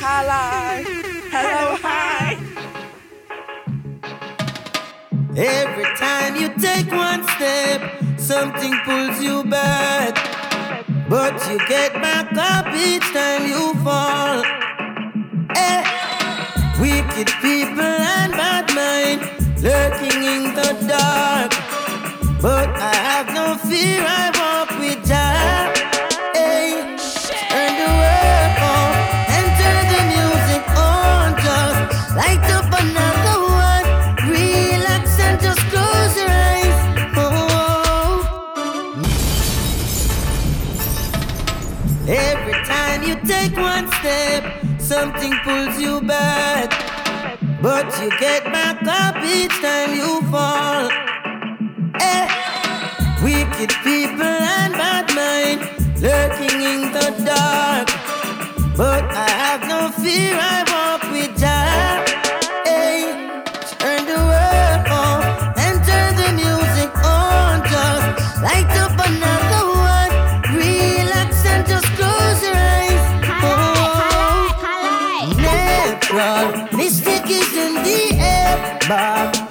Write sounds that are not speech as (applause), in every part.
Hello. Hello, hi. Every time you take one step, something pulls you back. But you get back up each time you fall. Eh. Wicked people and bad mind lurking in the dark. But I have no fear, I walk with Jah. Hey, turn the world on, enter the music on, just light up another one. Relax and just close your eyes. Oh. Every time you take one step, something pulls you back. But you get back up each time you fall. Eh. Wicked people and bad mind lurking in the dark. But I have no fear, I walk with Jah. Air.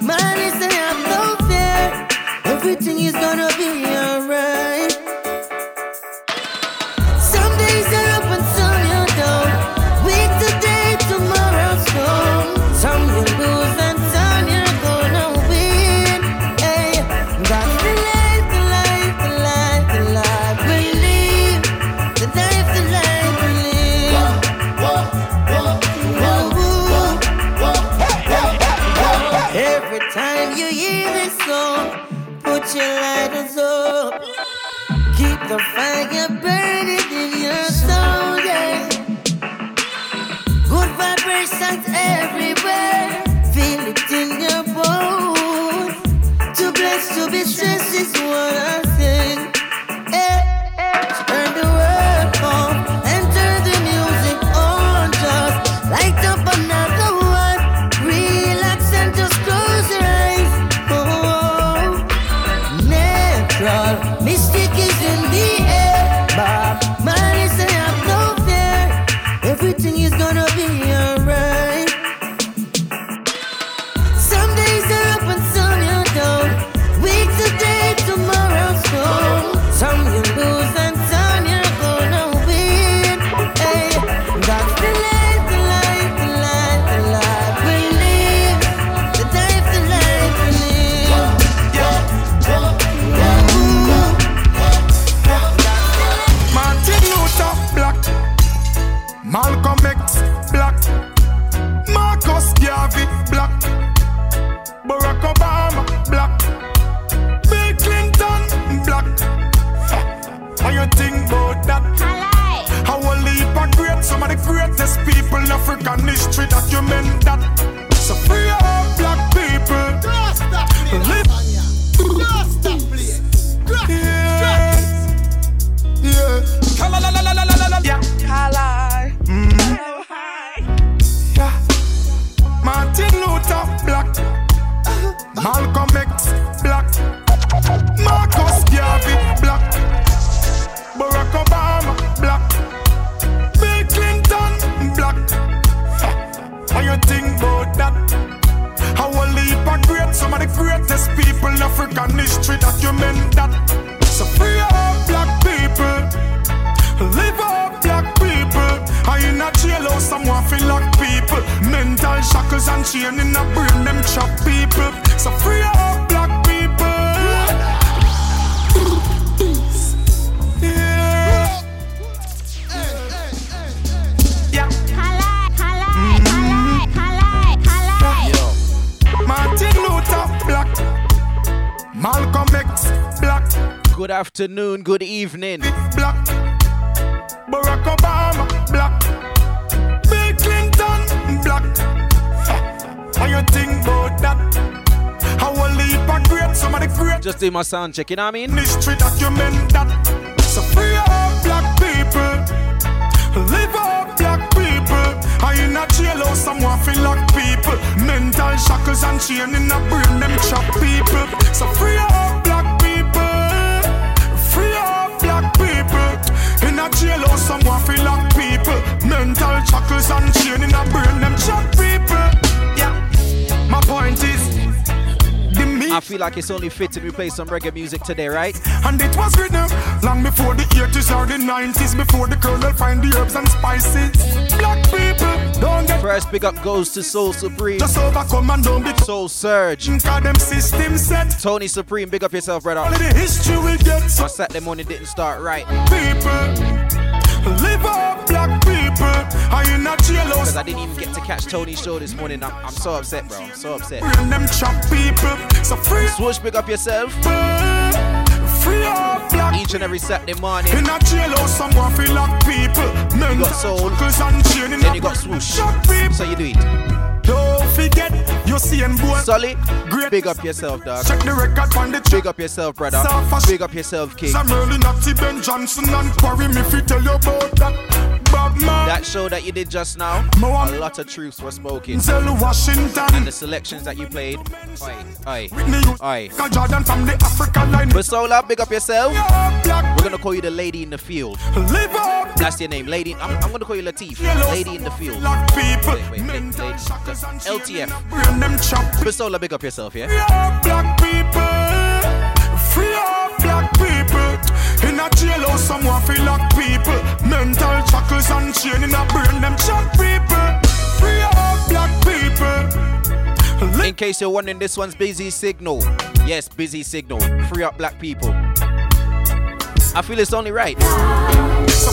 In African history document that. So free all black people. Live up black people. I in a jailhouse, someone feel like people. Mental shackles and chain in a brain, them trap people. So free up Good afternoon, good evening. Black, Barack Obama Black, Bill Clinton Black. How you think about that? How a leap of great, some of the great Just do my sound check, you know what I mean? history document that. So free all black people, live all black people. I in a jailhouse, someone feel like people. Mental shackles and chain in a brain, them chop people. So free up black black people. In a jail or someone feel like people. Mental shackles and chain in a brain, them chop people. Yeah. My point is. I feel like it's only fitting we play some reggae music today, right? And it was written long before the 80s or the 90s, before the colonel find the herbs and spices. Black people don't get First big up goes to Soul Supreme. just overcome and don't be Soul Surge. Them system set. Tony Supreme, big up yourself, brother. All of the history we get My Saturday morning didn't start right. people. Live black people. Are you not? Because I didn't even get to catch Tony's show this morning. I'm, I'm so upset, bro. I'm so upset. Them chop people. So free Swoosh, big up yourself. Free up Each and every Saturday morning. In a jailhouse, someone feel like people. Men got soul, and Then you got swoosh. So you do it. Don't forget, you see and boy. Solid, Great. big up yourself, dog. Check the record on the Big up yourself, brother. Big up yourself, King. Sam Early, Natty, Ben Johnson, and Quarry. Me fi tell you about that. That show that you did just now, a lot of truths were spoken. And the selections that you played, oi, oi, oi. Michael Jordan from the Africa line. But Solar, big up yourself. We're gonna call you the lady in the field. That's your name, lady. I'm, I'm gonna call you Latif, lady in the field. Wait, wait, wait, wait. shackles and chain LTF. in a brain, them chop But Solar, big up yourself, yeah. In a jailhouse, someone feel like people. Mental shackles and chain in a brain, them chop people. Free up black people. In case you're wondering, this one's Busy Signal. Yes, Busy Signal. Free up black people. I feel it's only right. So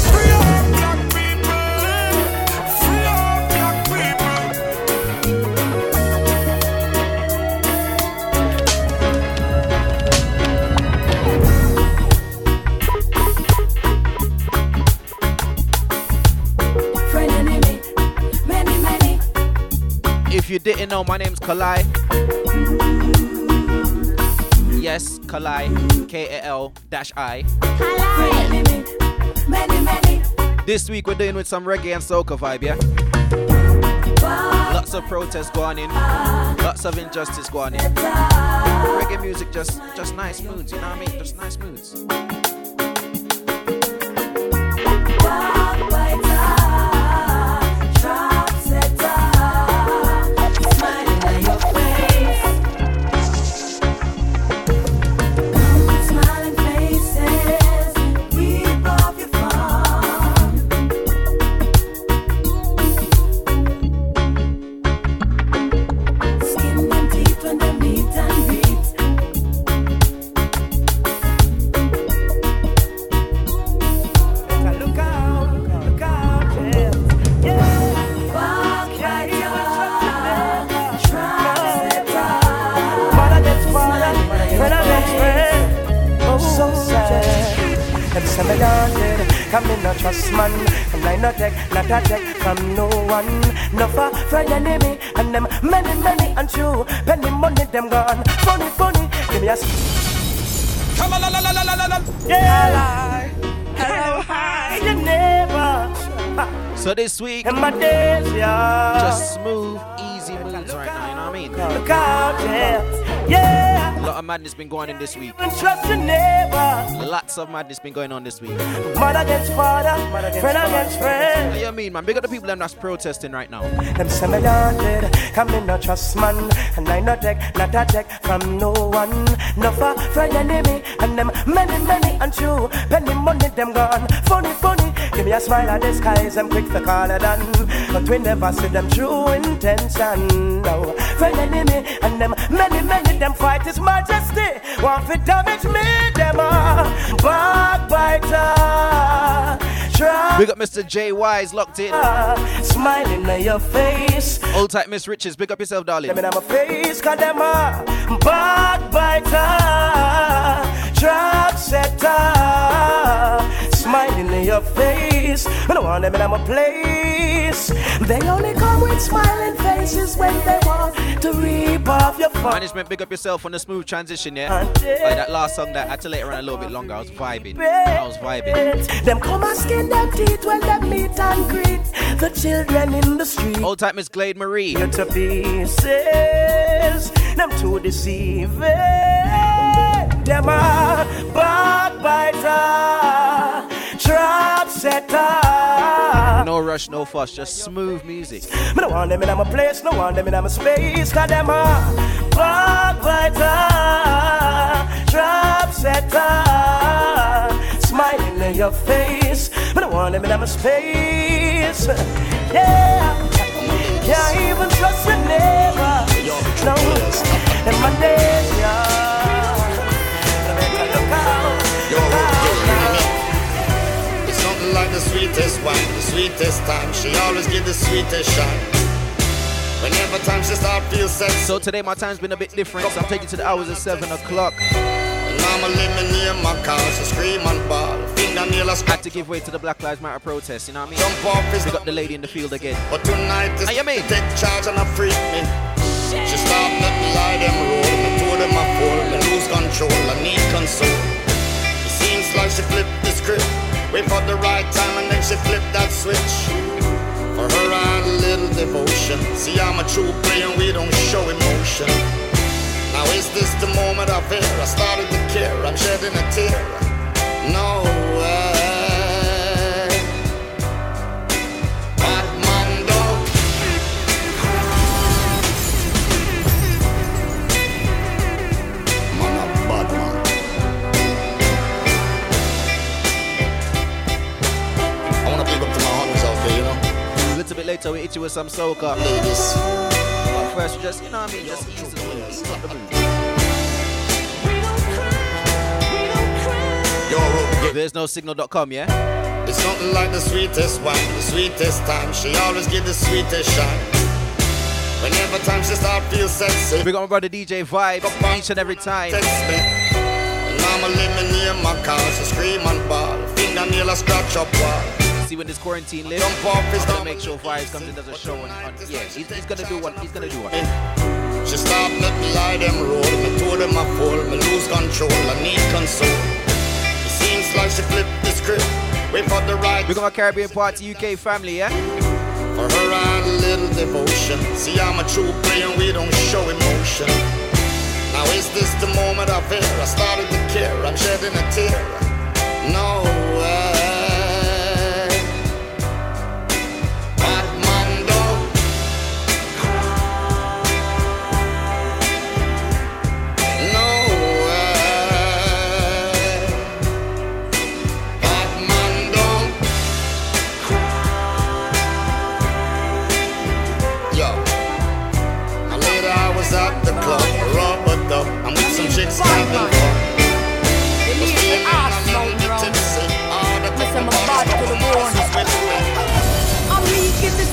If you didn't know, my name's Kalai. Yes, Kalai. K A L dash I. This week we're doing with some reggae and soca vibe, yeah? Lots of protests going in, lots of injustice going in. Reggae music just just nice moods, you know what I mean? Just nice moods. So this week, In my days, yeah. just smooth, easy moves right now, you know what I mean? look out, yeah. Yeah, A lot of madness been going on this week. and trust your neighbor. Lots of madness been going on this week. Mother against father, friend against friend. What do you mean, man? Big up the people them that's protesting right now. Them say me daunted, come in no trust man, and I not take, not a take from no one. No for friend enemy, and them many, many and true. Penny money them gone, funny, funny. Give me a smile at the skies, I'm quick to call it done. But we never see them true intention. No, friend enemy, and them many, many them fight his majesty. Want to damage me, them are backbiter. Try Big up Mr. J Wise, locked in. smiling at your face. Old type Miss Riches, big up yourself, darling. Them in my face, cause them a backbiter, drug setter, smiling in your face. I don't want them in my place. They only come with smiling faces when they want to reap off your fun. Management, big up yourself on the smooth transition, yeah? Like that last song that I had to let it run a little bit longer. I was vibing. I was vibing. Them come and skin them teeth when they meet and greet the children in the street. Old time is Glade Marie. To pieces, them too deceiving. Them a backbiter, trap setter. No rush, no fuss, just smooth music. I don't want them in my place, no want them in my space, cause them a backbiter, trap setter. Smiling in your face, I don't want them in my space. Yeah, can't even trust your neighbor. No, in my days, yeah. The sweetest wine, the sweetest time. She always give the sweetest shine. Whenever time she start feel sexy. So today my time's been a bit different, so I'm taking to the hours of 7 o'clock. Mama let me near my car, she scream and ball. Had to give way to the Black Lives Matter protest, you know what I mean? Jump off his We got the lady in the field again. But tonight is you mean? take charge and I freak me. She stop let me lie them roll. Me told them I fall, me lose control. I need console. It seems like she flipped the script. Wait for the right time and then she flipped that switch. For her I had a little devotion. See I'm a true player we don't show emotion. Now is this the moment of fear? I started to care. I'm shedding a tear. No A little bit later, we hit you with some soca. Ladies. But first, just, you know what I mean? Just ease the mood, ease the mood. There's no signal.com, yeah? It's something like the sweetest wine, the sweetest time. She always give the sweetest shine. Whenever time she start feel sexy. We got my brother DJ Vibe each and every time. Text me. And let me near my car. She scream and ball. Fingernail a scratch up wall. See when this quarantine lifts, Jump off his I'm gonna make sure Vibes comes and does a show on, on yeah, he's, he's gonna do one, he's gonna do one. She stop let me lie them roll. Me told them I fall. Me lose control. I need console. It seems like she flipped the script. Wait for the right We got my Caribbean Party UK family, yeah? For her I had a little devotion. See, I'm a true player we don't show emotion. Now is this the moment of fear? I started to care. I'm shedding a tear. No.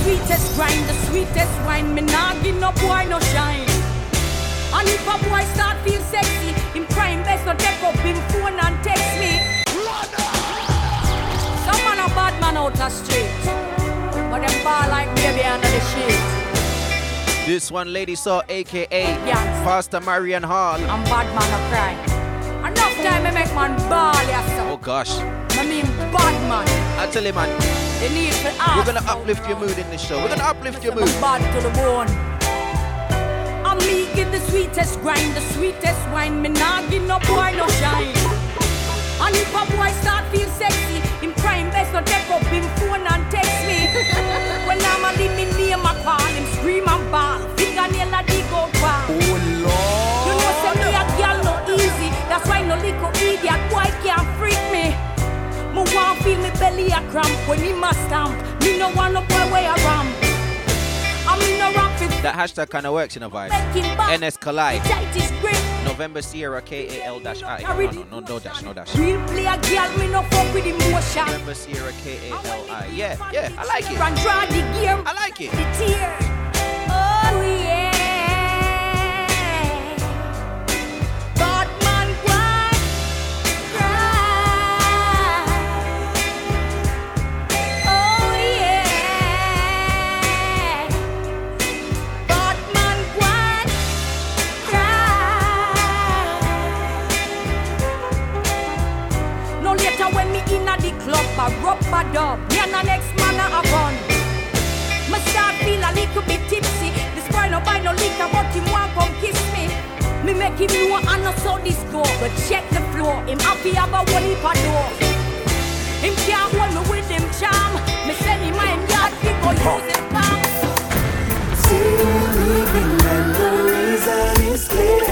Sweetest grind, the sweetest wine. Me nah give no boy no shine. And if a boy start feel sexy, him prime best not take up him phone and text me. Some man a bad man out the street, but them ball like baby under the sheet. This one Lady Saw aka Yes. Pastor Marion Hall. I'm bad man a cry. Enough time me make man ball Oh gosh. I mean bad man. I tell you man, You need to ask. we're gonna uplift your mood in this show. We're gonna uplift your mood. Bad to the bone. And me give the sweetest grind, the sweetest wine. Me nah give no boy no shine. And if a boy start feel sexy, him prime best not take up him phone and text me. (laughs) when I'm a leave me name I call him scream and ball. Fingernail a dig out ball. Oh Lord. You know say me a girl no easy. That's why no little idiot boy want feel me belly a cramp when he must stamp. Me no want no boy way a ramp. I me no fit That hashtag kind of works in a vibe. NS Collide. Tight is grip. November Sierra KAL dash I. No, no, no, no dash, no dash. Real play a girl me no fuck with emotion. November Sierra KAL I. Yeah, yeah, I like it. And draw the gear. I like it. The tear. Oh yeah. a. We are the next man a gun. Me start feel a little bit tipsy. This boy no buy no liquor, but him want come kiss me. Me make him know I this go, but check the floor. Him happy one heap door. Him can't hold me with him charm. Me send him my yard, he go use his palm. Clear.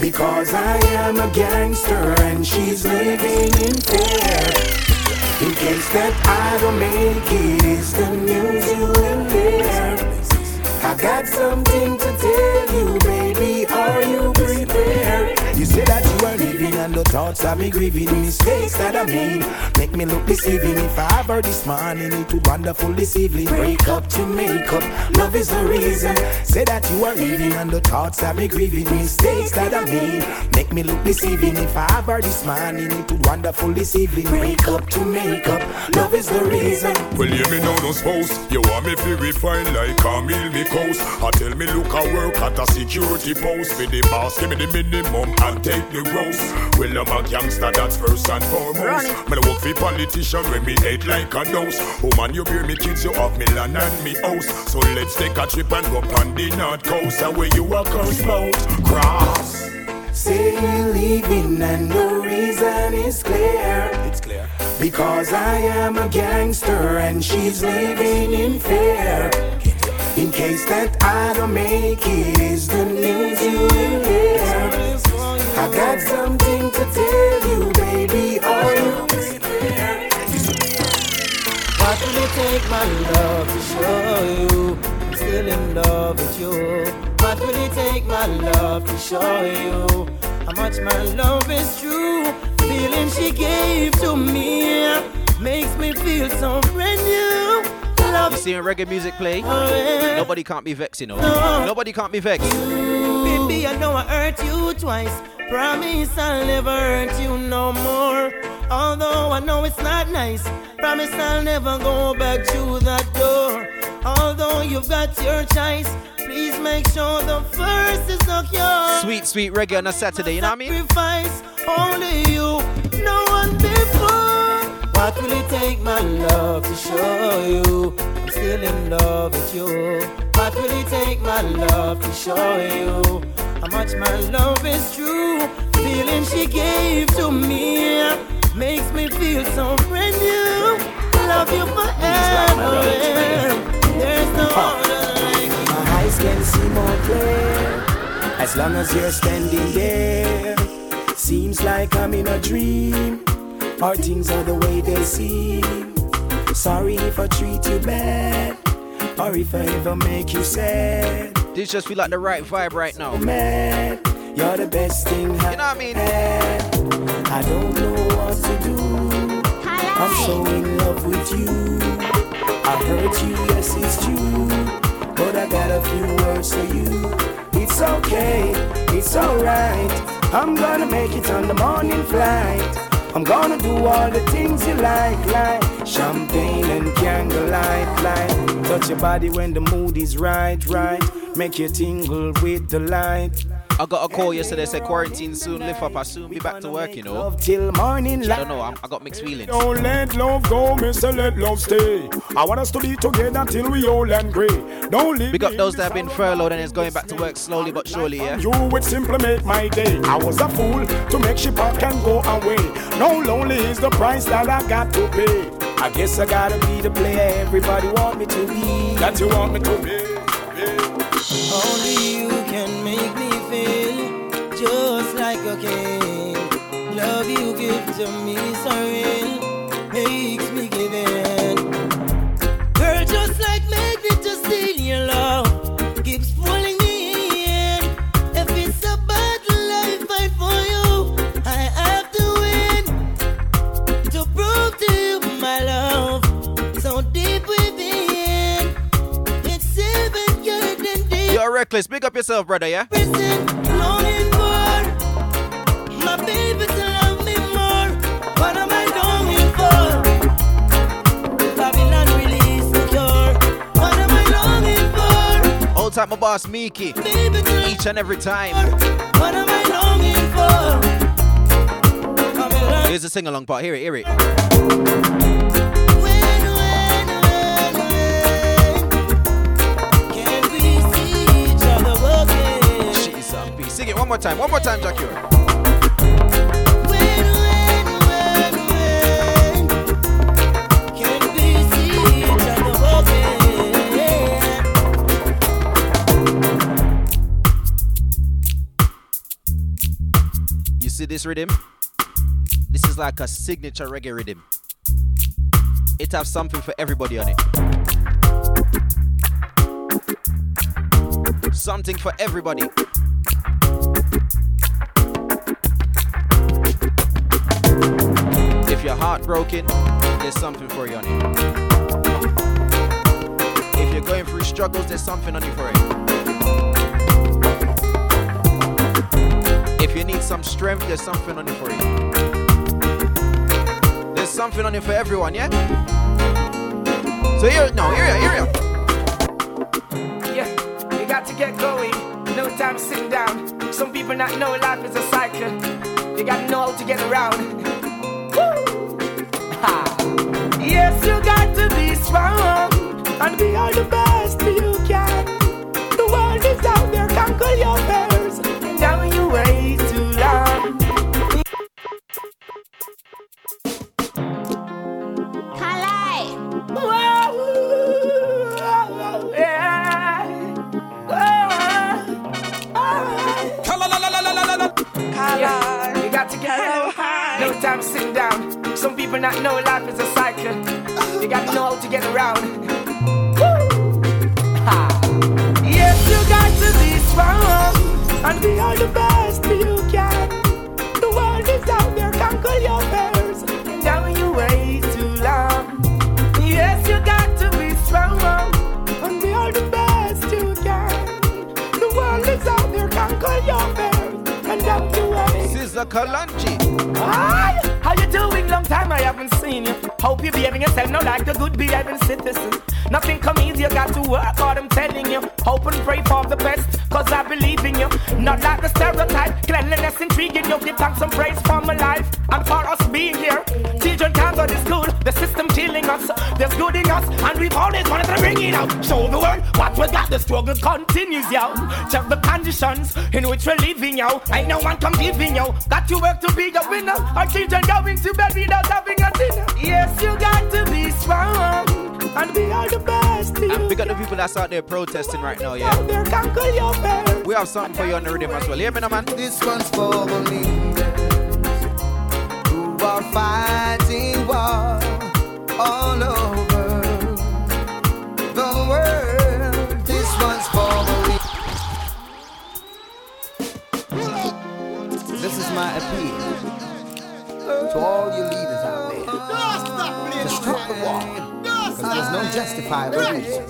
Because I am a gangster and she's living in fear. In case that I don't make it, it, is the news you will hear. I got something to tell you, baby. Are you prepared? You say that you are living and the thoughts of me grieving mistakes that I made. Make me look deceiving. If I ever this morning, it would wonderful this evening. Break up to make up. Love is the reason. Say that you are living and the thoughts of me grieving mistakes that I made. Make me look deceiving. If I ever this morning, it would wonderful this evening. Break up to make up. Love is the reason. Well, hear me now, no spouse. You want me to refine like Camille me coast. I tell me look I work at a security post. Be the boss, give me the minimum and take the gross. Well, I'm a gangster, that's first and foremost. Me I work for politician when me hate like a dose. Woman, you bear me kids, you have me land and me house. So let's take a trip and go on the north coast. Away you a curse boat. Cross. Say you're leaving and the reason is clear. It's clear. Because I am a gangster and she's living in fear. In case that I don't make it, is the news you will hear. I got something to tell you, baby. Are you prepared? What will it take, my love, to show you I'm still in love with you? What will it take, my love, to show you how much my love is true? Feeling she gave to me makes me feel so brand new. Love You see when reggae music play, oh. nobody can't be vexed, you know. Nobody can't be vexed. Baby, I know I hurt you twice. Promise I'll never hurt you no more. Although I know it's not nice. Promise I'll never go back to that door. Although you've got your choice, please make sure the first is not yours. Sweet, sweet reggae on a Saturday, you know what I mean? Sacrifice only you, no one before. What will it take, my love, to show you I'm still in love with you? What will it take, my love, to show you how much my love is true? Feeling she gave to me makes me feel so brand new. Love you forever. There's no other like you. My eyes can see more clear as long as you're standing there. Seems like I'm in a dream, or things are the way they seem. Sorry if I treat you bad, or if I ever make you sad. This just feel like the right vibe right now. Mad, you're the best thing You know what I mean? I don't know what to do. I'm so in love with you. I hurt you, yes, it's true. But I got a few words for you. It's okay, it's alright. I'm gonna make it on the morning flight. I'm gonna do all the things you like, like champagne and candlelight, like touch your body when the mood is right, right. Make you tingle with the light. I got a call yesterday, said quarantine soon, lift up, I soon be back to work, you know. Till morning I light. don't know, I'm, I got mixed feelings. Don't let love go, Mister. Let love stay. I want us to be together till we old and grey. Don't leave Big up those that have been furloughed and is going back to work slowly but surely, yeah. You would simply make my day. I was a fool to make she pack and go away. No lonely is the price that I got to pay. I guess I gotta be the player everybody want me to be. That you want me to be. Only just like a king. Love you give to me so real, makes me give in. Girl, just like magnet to steal your love, keeps pulling me in. If it's a battle I fight for you, I have to win to prove to you my love so deep within. It's seven years and deep. You're reckless, big up yourself, brother, yeah? Person Old time my boss Miki, each and every time. Here's the sing along part, hear it, hear it. She's a beast. sing it one more time. One more time, Jackie. This rhythm? This is like a signature reggae rhythm. It has something for everybody on it. Something for everybody. If you're heartbroken, there's something for you on it. If you're going through struggles, there's something on you for it. If you need some strength, there's something on it for you. There's something on it for everyone, yeah? So here, no, here, here, here. Yeah, you got to get going. No time sitting down. Some people not know life is a cycle. You gotta know how to get around. yes, you got to be strong and be all the best people not know life is a cycle. You got to know how to get around. Yes, you got to be strong and be all the best you can. The world is out there, conquer your fears. Now you wait too long. Yes, you got to be strong and be all the best you can. The world is out there, conquer your fears. And now you wait. Sizzla Kalonji. Hi, how doing? Long time I haven't seen you. Hope you're behaving yourself now like a good behaving citizen. Nothing come easy, you got to work hard, I'm telling you. Hope and pray for the best, cause I believe in you. Not like the stereotype, cleanliness intriguing you. Give thanks and praise for my life and for us being here. Children can't go to school, the system killing us. In us, and we've always wanted to bring it out. Show the world what we got, the struggle continues, yo. Check the conditions in which we're living, yo. Ain't no one come giving, yo. Got to work to be a winner. Our children going to bed without having a dinner. Yes, you got to be strong and be all the best. And big up the people that's out there protesting right now, yeah. Out there, your fears. We have something for you on the rhythm as well. Hear me now, man. This one's for the leaders who are fighting war all over the world. This one's for the. This is my appeal to all you leaders out there to stop the war because there's no justifiable reason.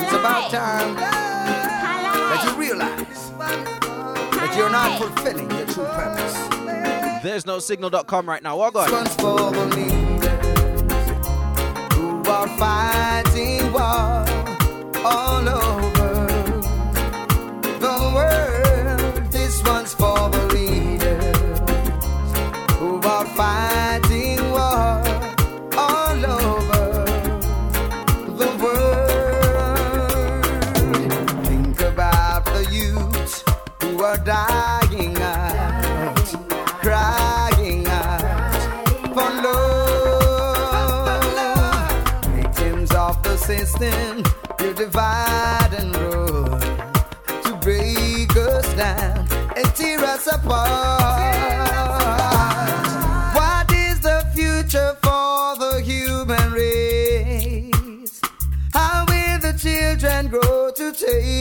It's about time that you realize that you're not fulfilling your true purpose. There's no signal.com right now. What This are fighting war all over the world. This one's for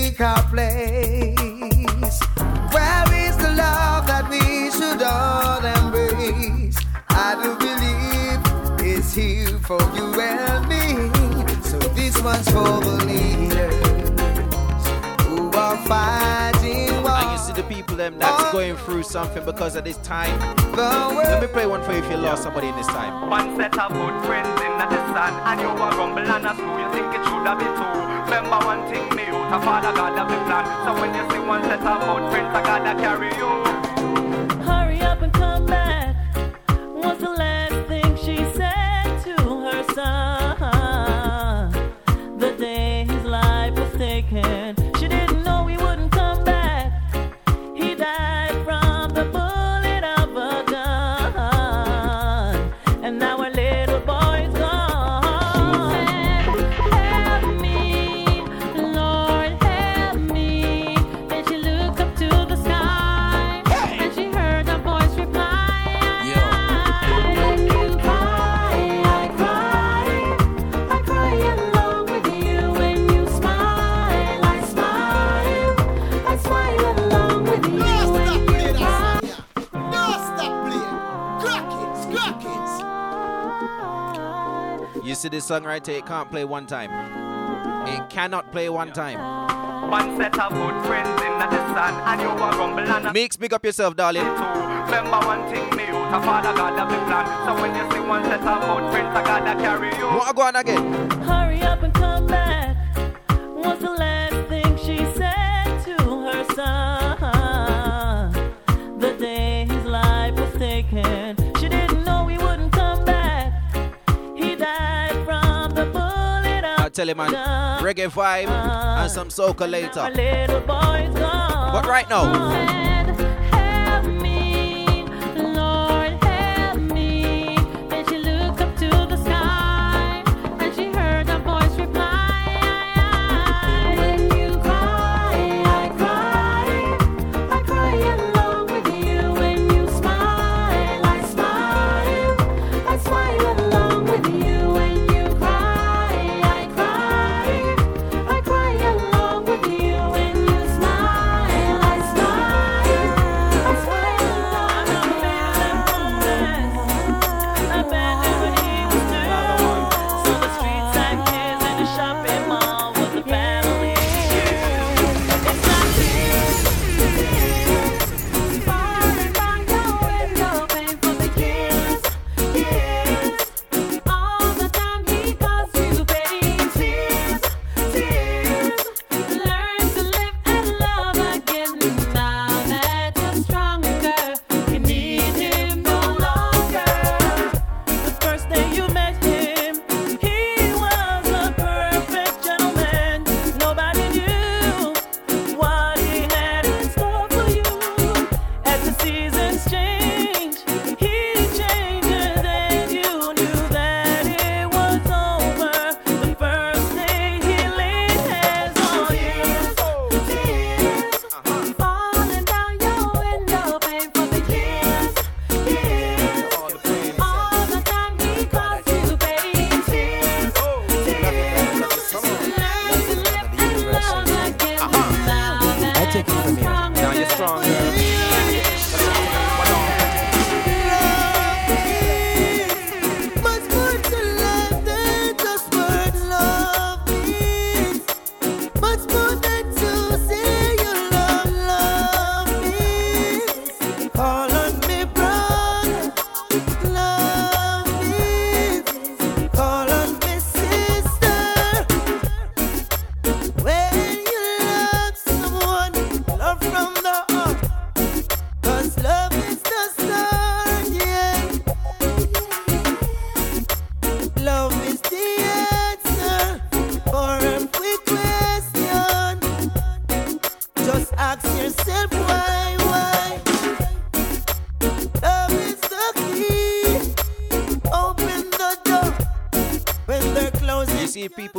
take our place? Where is the love that we should all embrace? I do believe it's here for you and me. So this one's for the leaders who are fighting war. And you see the people them that's going through something because of this time. The Let me world play one for you if you lost somebody in this time. One set of good friends in the sun And you a rumble and a screw You think it should have been two Remember one thing me out A father God have a plan So when you see one set of good friends I gotta carry you Hurry up and come back. Was the see this songwriter, it can't play one time. It cannot play one time. One set of good friends in the sun, and you are rumble and Mix, big up yourself, darling. Two. Remember one thing, me you, of father God have the plan. So when you see one set of good friends, I gotta carry you. What I go on again? Hurry up and come back. What's the last thing she said to her son? The day his life was taken. tell him man. Reggae vibe and some soca later. But right now.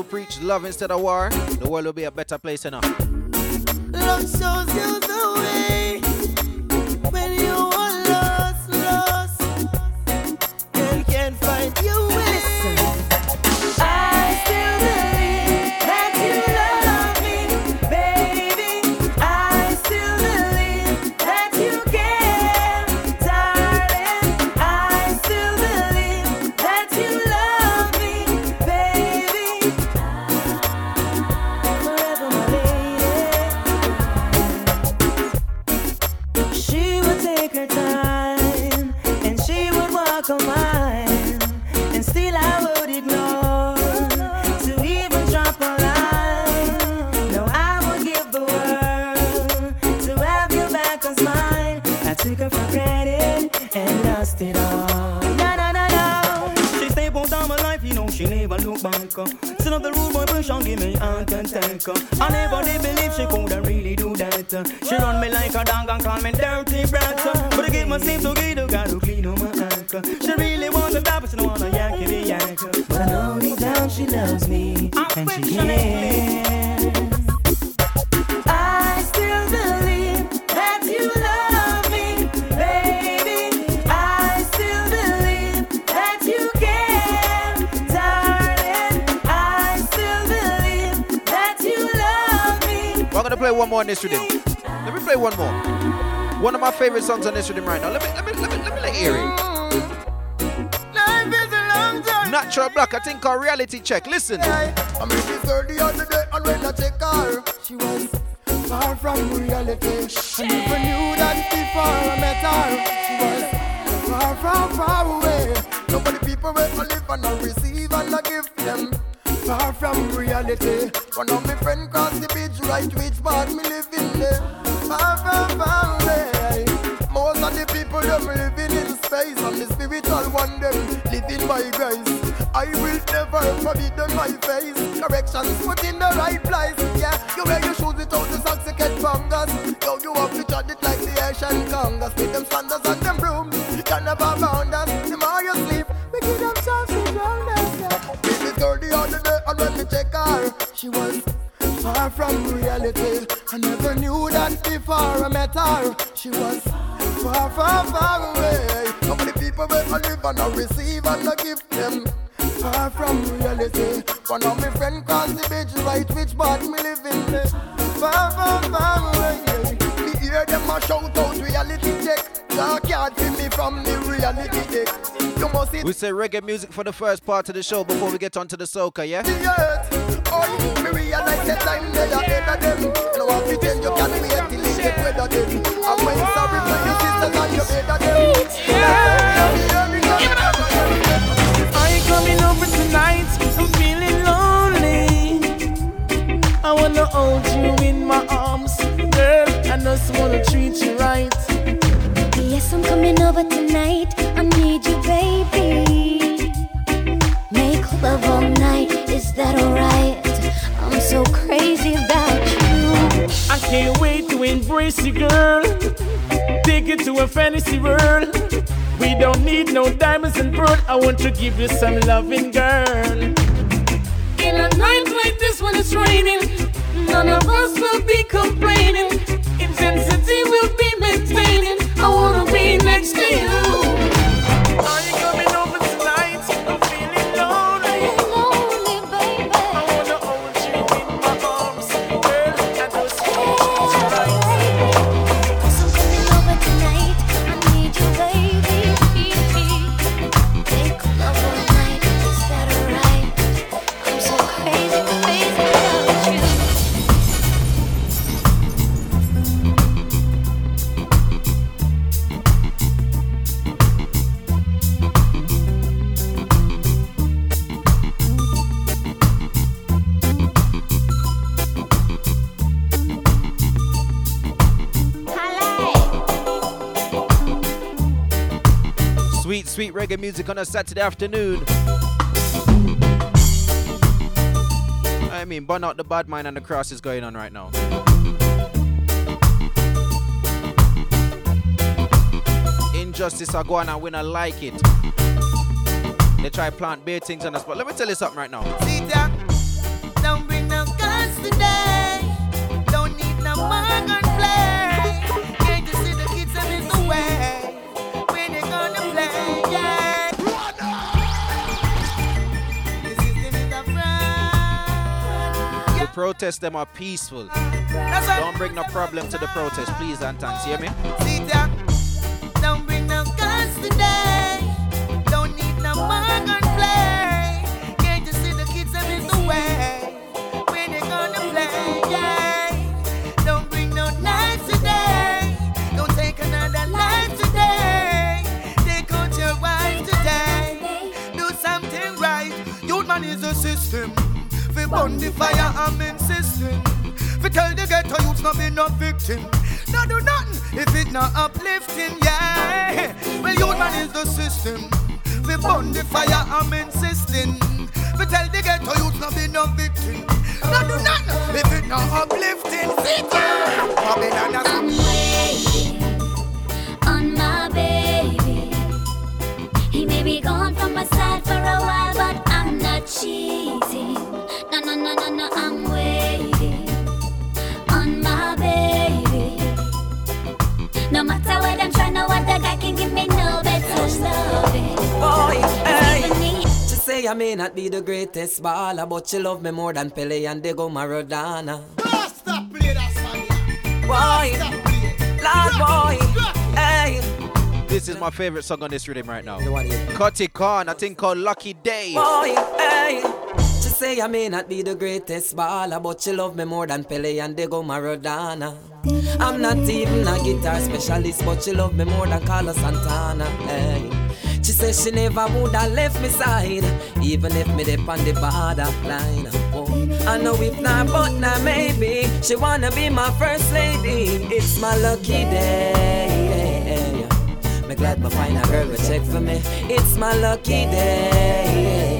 preach love instead of war, the world will be a better place enough. Love shows you took her for granted and lost it all. Na na na na. She stayed both down my life, you know she never looked back. Uh. Son of the rude boy push on, give me heart attack. I never did believe she coulda really do that. Uh. She run me like a dog and call me dirty brat. Uh. But I get good, I gotta clean up my act. She really wants to die, but she don't wanna yankity yank. But I know deep down she loves me and she cares. one more on this rhythm. Let me play one more. One of my favorite songs on this rhythm right now. Let me let me let me let me let hear it. Natural Black, I think our reality check. Listen. I mean, she's 30 on the day, and when I take her, she was far from reality. I never knew that before I met her. She was far, far, far away. Nobody people will live and I receive. Far from reality. One of my friend cross the beach, right which part me living there. Far from far. Most of the people them living in space and the spiritual one them living by grace. I will never forbid them my face. Corrections put in the right place. Yeah, you wear your shoes without the socks, you get fungus. Yo, you have to judge it like the Asian Congress. With them standards and them brooms, she was far from reality. I never knew that before I met her. She was far, far, far away. How many people where I live and I receive and I give them? Far from reality. One of my friend cross the beach, right which me there. Far, far, far away. Me hear them a shout out reality check. Dark yard for me from the reality check. You must see We say reggae music for the first part of the show before we get onto the soca, yeah? The earth. Oh, me realize the time they are ahead of them. You know, pretend you can't wait till you get rid of them. I'm when sorry for your sisters and your better them. I coming over tonight. I'm feeling lonely. I wanna hold you in my arms, girl. I just wanna treat you right. Yes, I'm coming over tonight. I need you, baby. Make love all night. Is that alright? Can't wait to embrace you, girl. Take it to a fantasy world. We don't need no diamonds and pearl. I want to give you some loving, girl. In a night like this when it's raining, none of us will be complaining. Intensity will be maintaining. I wanna be next to you. Sweet, reggae music on a Saturday afternoon. I mean, burn out the bad mind and the cross is going on right now. Injustice are going and we not like it. They try plant bad things on us, but let me tell you something right now. Protests them are peaceful. Don't bring no problem to the protest, please and thanks. Hear me? Don't bring no guns today. Don't need no more. Burn the fire, I'm insisting. We tell the ghetto youths not be no victim. No do nothing if it not uplifting, yeah. Well, youth man is the system. We burn the fire, I'm insisting. We tell the ghetto youths not be no victim. No do nothing if it not uplifting. Babylon I'm waiting on my baby. He may be gone from my side for a while, but I'm not cheating. No, no, no, no, no, I'm waiting on my baby. No matter what I'm trying, no other guy can give me no better loving. Boy, hey. She say I may not be the greatest baller, but she love me more than Pele and Diego Maradona. Stop playing that song. Boy, Lord boy, hey. This This is my favorite song on this rhythm right now. Cutty Khan, I think called Lucky Day. Boy, hey. Say I may not be the greatest baller, but she love me more than Pele and Diego Maradona. I'm not even a guitar specialist, but she love me more than Carlos Santana. Hey. She say she never would have left me side, even if me dip on the borderline. Oh, I know if not, but now maybe. She wanna be my first lady. It's my lucky day. Me glad me find a girl will check for me. It's my lucky day.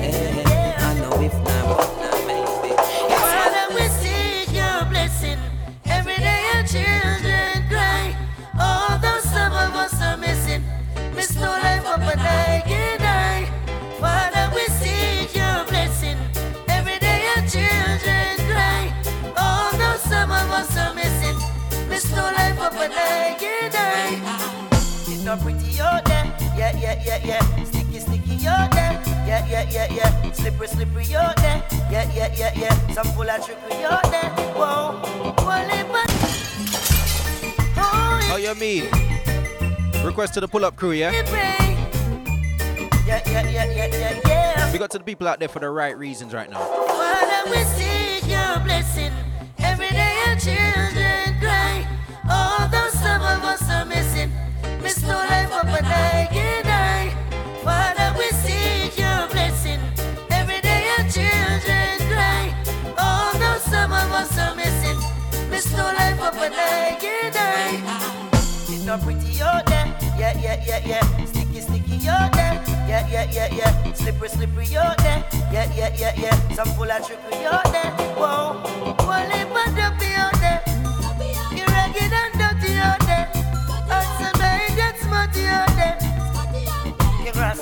Yeah, yeah. Sticky, sticky there, yeah, yeah, yeah, yeah. Slippery, slippery there, yeah, yeah, yeah, yeah. Some full of trickery there, whoa. Wally, but How you mean? Request to the pull up crew, yeah? yeah, yeah, yeah, yeah, yeah, yeah. We got to the people out there for the right reasons right now. Father, we seek your blessing. Every day our children cry. Although some of us are missing, miss no life up and I some are missing, miss no life up and I can die. It's not pretty out there, yeah, yeah, yeah, yeah. Sticky, sticky out there, yeah, yeah, yeah, yeah. Slippery, slippery out there, yeah, yeah, yeah, yeah. Some full of trickery out there, whoa. Wally, but dopey out there. You ragged and dirty out there. And somebody that's smutty out there. You're grass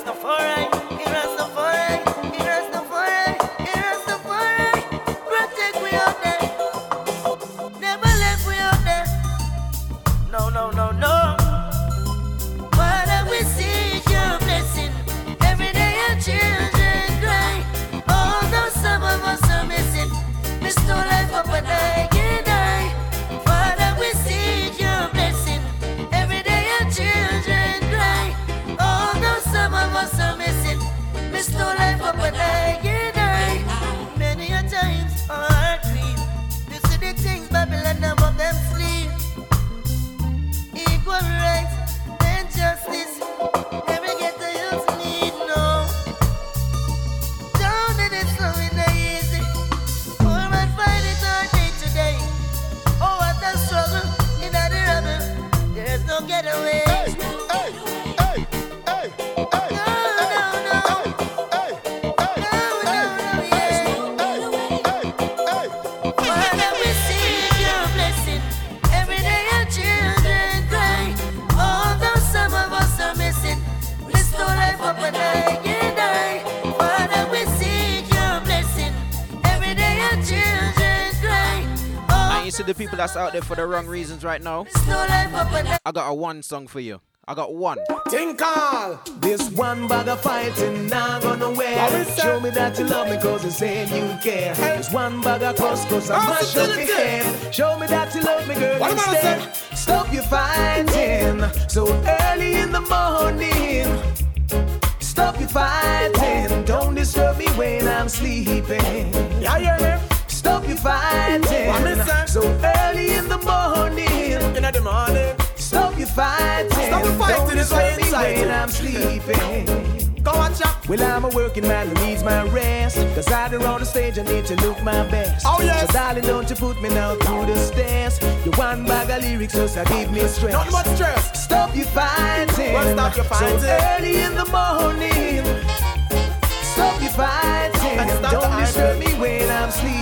that's out there for the wrong reasons right now. No life up and I got a one song for you. I got one. Think all this one bag of fighting not gonna wear. Show me that you love me cause you saying you care. This one bag of couscous I mash up your head. Show me that you love me girl What am I instead. Stop your fighting so early in the morning. Stop your fighting. Don't disturb me when I'm sleeping. Yeah, yeah, Stop your fighting What me say? so early in the morning. In the morning. Stop your fighting. Stop the fighting, Don't it's right inside when. I'm sleeping. Go watch out. Well, I'm a working man who needs my rest. Cause there on the stage, I need to look my best. Oh, yes. So, darling, don't you put me now through the stairs. You one bag of lyrics just to give me stress. Nothing but stress. Stop your fighting. Well, stop your fighting. So early in the morning. Stop your fighting. And stop Don't disturb me when I'm sleeping.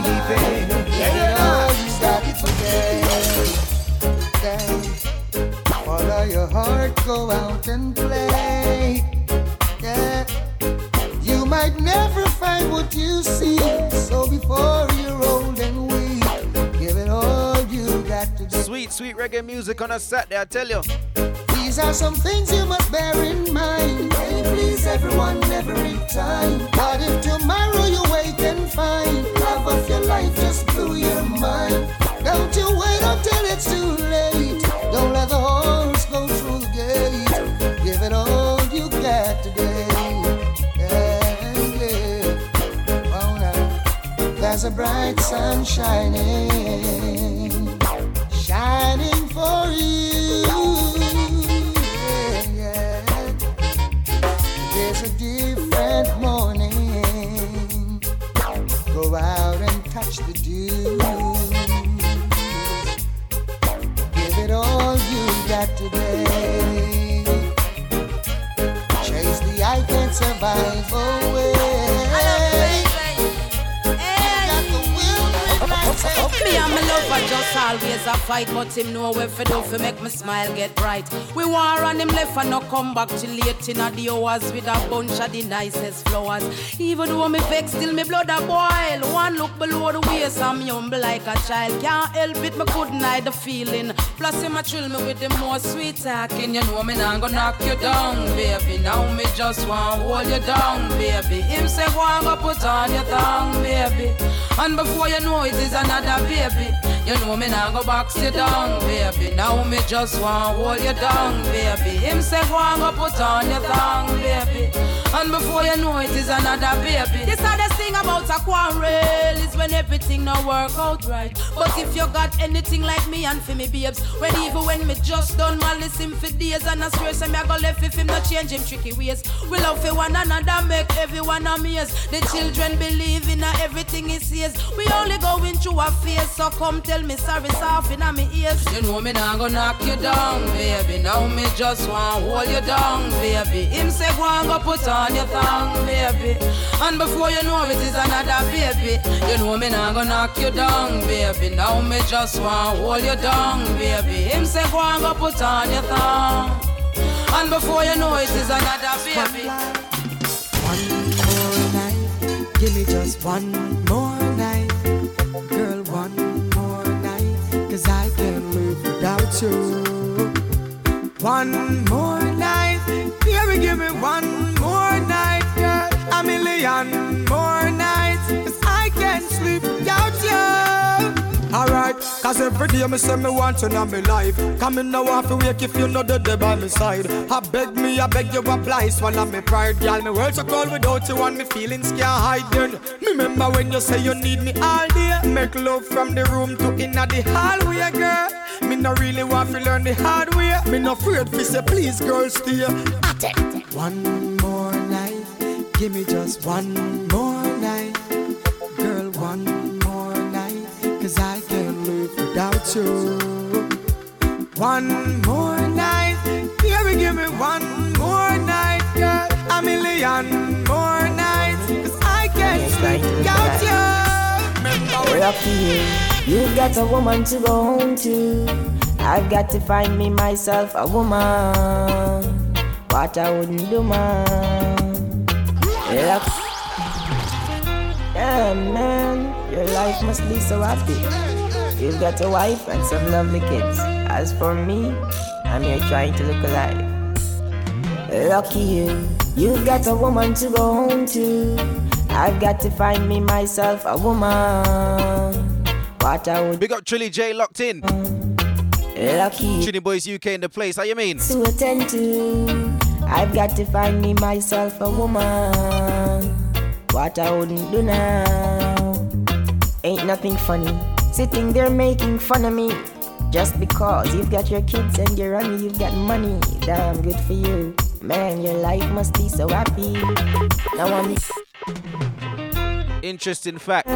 Yeah, yeah. you stop it today. Follow your heart, go out and play. Yeah. You might never find what you see. So before you're old and weak, give it all you got to do. Sweet, sweet reggae music on a Saturday, I tell you. These are some things you must bear in mind. Hey, please everyone every time. What if tomorrow you wake and find half of your life just blew your mind? Don't you wait until it's too late. Don't let the horse go through the gate. Give it all you got today. Yeah, yeah. Oh, no. There's a bright sun shining, shining for you. Touch the dew. Give it all you got today. Chase the I can't survive oh, away. Me and my lover just always a fight, but him know where fi do fi make me smile get bright. We war on him left and no come back till late in the hours with a bunch of the nicest flowers. Even though me vex, still me blood a boil. One look below the waist, I'm humble like a child. Can't help it, me couldn't hide the feeling. Plus him a thrill me with the more sweet talking. You know me nah go knock you down, baby. Now me just want hold you down, baby. Him say go and go put on your tongue, baby. And before you know it is another baby. You know me now go box you down, baby. Now me just want hold you down, baby. Him say go and go put on your tongue, baby. And before you know it is another baby. This hardest thing about a quarrel is when everything no work out right. But if you got anything like me and for me babes, when even when me just done malice him for days and I swear say me I go left if him not change him tricky ways. We love for one another, make everyone amazed. The children believe in everything he says. We only going through a phase, so come tell me sorry, soft in my ears. You know me now go knock you down, baby. Now me just want hold you down, baby. Him say go and go put on your thong, baby. And before you know it is another baby. You know me not gonna knock you down, baby. Now me just want hold you down, baby. Him say go and go put on your thong. And before you know it is another baby. One more night, give me just one more night, girl. One more night, cause I can't live without you. One more night, baby, give me one. A million more nights, cause I can't sleep without you. Alright, cause every day me say me want you in my life. Come in now off wake if you know the day by my side. I beg me, I beg you apply, swallow me pride, girl. Me world so cold without you and me feelings can't hide. Then me remember when you say you need me all day. Make love from the room to inna the hallway, girl. Me no really want to learn the hard way. Me no afraid fi say please, girl, stay. One give me just one more night, girl. One more night, cause I can't live without you. One more night, baby, give me one more night, girl. A million more nights, cause I can't sleep without you. Remember when Lucky you, you've got a woman to go home to. I've got to find me myself a woman. What I wouldn't do, man. Luck. Yeah, man, your life must be so happy. You've got a wife and some lovely kids. As for me, I'm here trying to look alive. Lucky you, you've got a woman to go home to. I've got to find me myself a woman. What I would Big up Trilly J locked in. Lucky Trini Boys UK in the place. How you mean? to attend to. I've got to find me myself a woman. What I wouldn't do now. Ain't nothing funny. Sitting there making fun of me. Just because you've got your kids and you're on you've got money. Damn good for you. Man, your life must be so happy. Now I'm Interesting fact.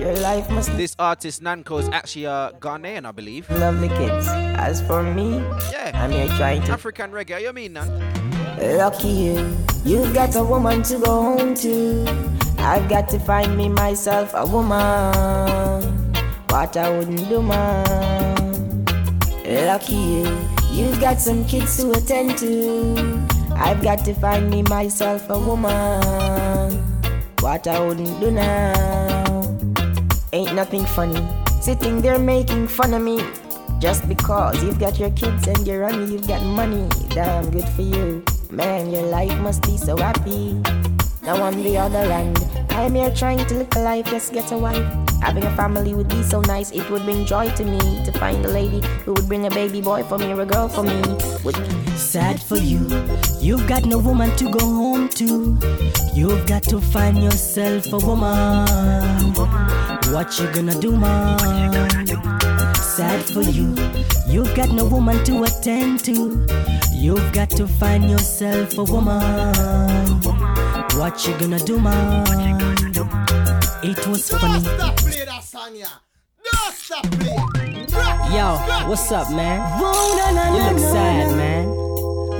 Your life must This artist Nanko is actually a Ghanaian, I believe. lovely kids. As for me, Yeah. I'm here trying to African reggae. You mean, Nan? Lucky you, you've got a woman to go home to. I've got to find me myself a woman. What I wouldn't do, man. Lucky you, you've got some kids to attend to. I've got to find me myself a woman. What I wouldn't do now. Ain't nothing funny. Sitting there making fun of me. Just because you've got your kids and you're on you've got money. Damn good for you. Man, your life must be so happy. Now on the other end, I'm here trying to live a life, just get a wife. Having a family would be so nice, it would bring joy to me to find a lady who would bring a baby boy for me or a girl for me. Would Sad for you, you've got no woman to go home to. You've got to find yourself a woman. What you gonna do, man? Sad for you. You've got no woman to attend to. You've got to find yourself a woman. What you gonna do, man? It was funny. Don't stop play that song, yeah. Don't stop play. Yo, what's up, man? You look sad, man.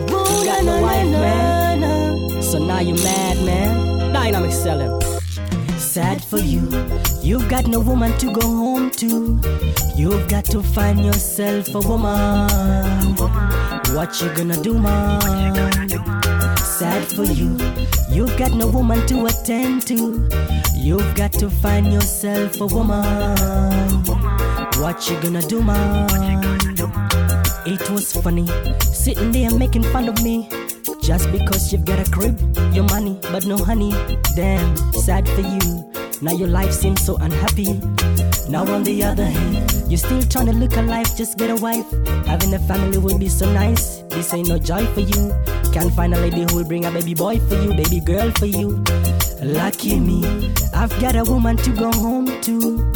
You got no wife, man. So now you mad, man. Dynamic selling. Sad for you. You've got no woman to go home to. You've got to find yourself a woman. What you gonna do, man? Sad for you. You've got no woman to attend to. You've got to find yourself a woman. What you gonna do, man? It was funny, sitting there making fun of me. Just because you've got a crib, your money, but no honey. Damn, sad for you. Now your life seems so unhappy. Now on the other hand, you're still trying to look alive, just get a wife. Having a family will be so nice. This ain't no joy for you. Can't find a lady who will bring a baby boy for you, baby girl for you. Lucky me, I've got a woman to go home to.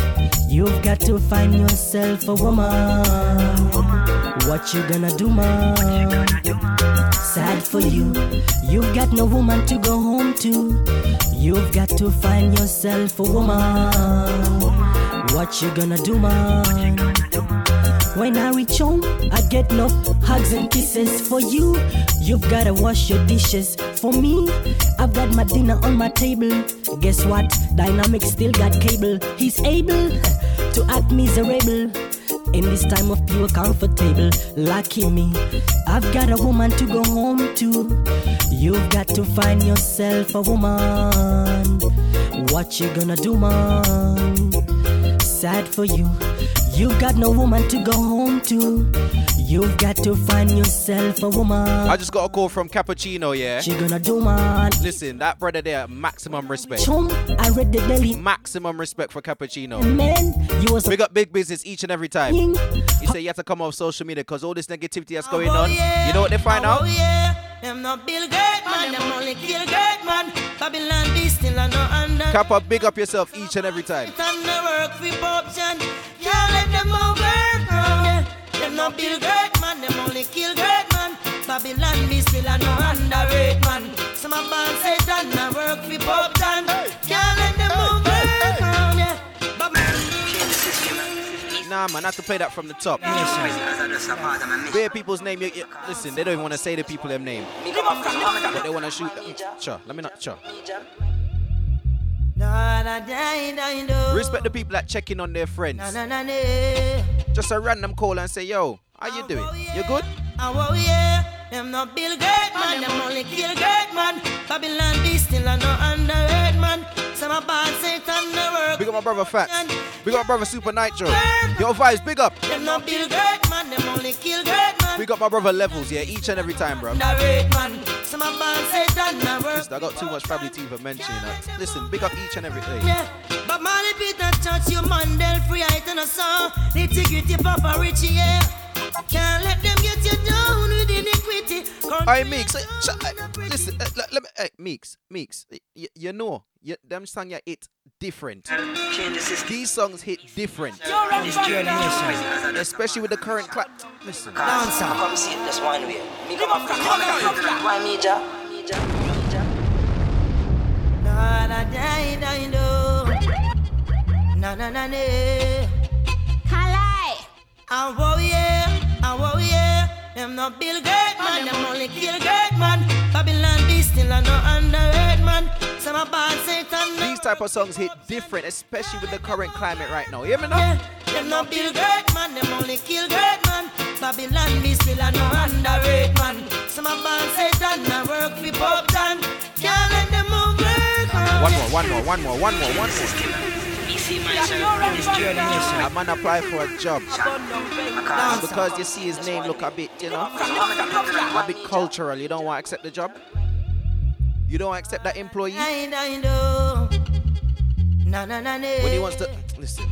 You've got to find yourself a woman. What you gonna do, man? Sad for you. You've got no woman to go home to. You've got to find yourself a woman. What you gonna do, man? When I reach home, I get no hugs and kisses for you. You've gotta wash your dishes. For me, I've got my dinner on my table. Guess what? Dynamic still got cable. He's able to act miserable. In this time of pure comfortable, lucky me. I've got a woman to go home to. You've got to find yourself a woman. What you gonna do, man? Sad for you. You've got no woman to go home to. You've got to find yourself a woman. I just got a call from Cappuccino, yeah. She gonna do, man. Listen, that brother there, maximum respect. Chum, I read the daily. Maximum respect for Cappuccino. Man, you was Big up big business each and every time. He said you have to come off social media because all this negativity that's going on. You know what they find out? Oh yeah, them not Bill Gates man, them only kill great man. Babylon be still a no under. Kappa, big up yourself each and every time. Time to work for option. Can't let them over round yeah. Them not Bill Gates man, them only kill great man. Babylon be still a no underrate man. Some of them say done a work for option. Can't let them over round yeah. Nah, man, I have to play that from the top. Where people's name, you, you- listen, they don't even want to say the people them name. But they want to shoot. Mm, sure, let me not, sure. Respect the people that check in on their friends. Just a random call and say, yo, how you doing? You good? Oh, yeah, them not Bill Great man, them only kill great man. Babylon be still a no underrated man. Some a bad Satan no work. Big up my brother Fat. Big up my brother Super Nitro. Yo, vibes, big up. Them not Bill Great man, them only kill great man. got my brother Levels, yeah, each and every time, bro. Underrated man. Some a bad Satan no work. Listen, I got too much family to even mention that. Listen, big up each and every day. Yeah, but Marley Peter Tosh your Mandela free item a song. Nitty gritty Papa Richie, yeah. Can't let them get you down with iniquity. Hey, Meeks, uh, ch- uh, listen, uh, let, me, hey, Meeks, Meeks, y- you know, you, them song you hit different. These songs hit different. Especially with the current clap. Listen. Dancer. Come see it, just one way. Me come up from Why me, ja? Me, ja? Me, ja? Na na da da do. Na na na. Kalai. Yeah, ah oh yeah. Them not Bill Great man, them only kill great man. Babylon be still no underrated man. Some bad Satan. These type of songs hit different, especially with the current climate right now. You hear me now? Yeah, them not Bill Great man, them only kill great man. Babylon be still a no underrated man. Some bad Satan a work for John. Can't let them move. One more, one more, one more, one more, one more. A man apply for a job because you see his name look a bit, you know, a bit cultural. You don't want to accept the job. You don't accept that employee I, I when he wants to listen.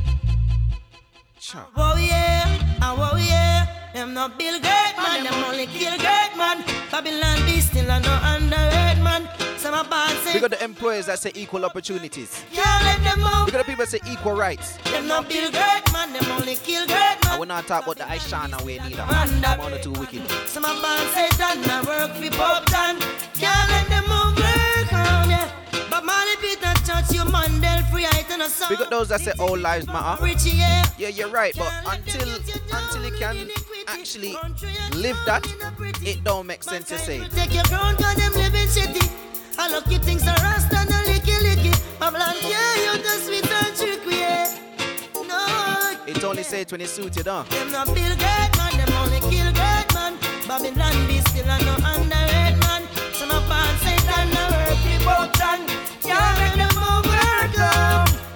Cha. Oh yeah, oh, oh yeah. Them not Bill Great man, them only kill great man. Babylon be still a no underrated man. Some a bad say We got the employers that say equal opportunities. Can't let them move. We got the people that say equal rights. Them not build great man, them only kill great man. And we're not talking about the Aishana way neither. I'm on the two wicked. Some of man say done, I work for Bob done. Can't let them move work on ya. But Marley Peter Tosh you, Mandela free, I tell no song. We got those that say all lives matter. Yeah. You're right, but until until you can actually live that, it don't make sense to say. Take your crown, cause them living shitty. I look you things are rasta, no licky licky. Babylon, yeah, you the sweet and trickery, yeah. No, It only say it when it suits you, don't. them not build great man, them only kill great man. Babylon be still a no underrated man. Son of man, Satan, no work the button. Can't let them on.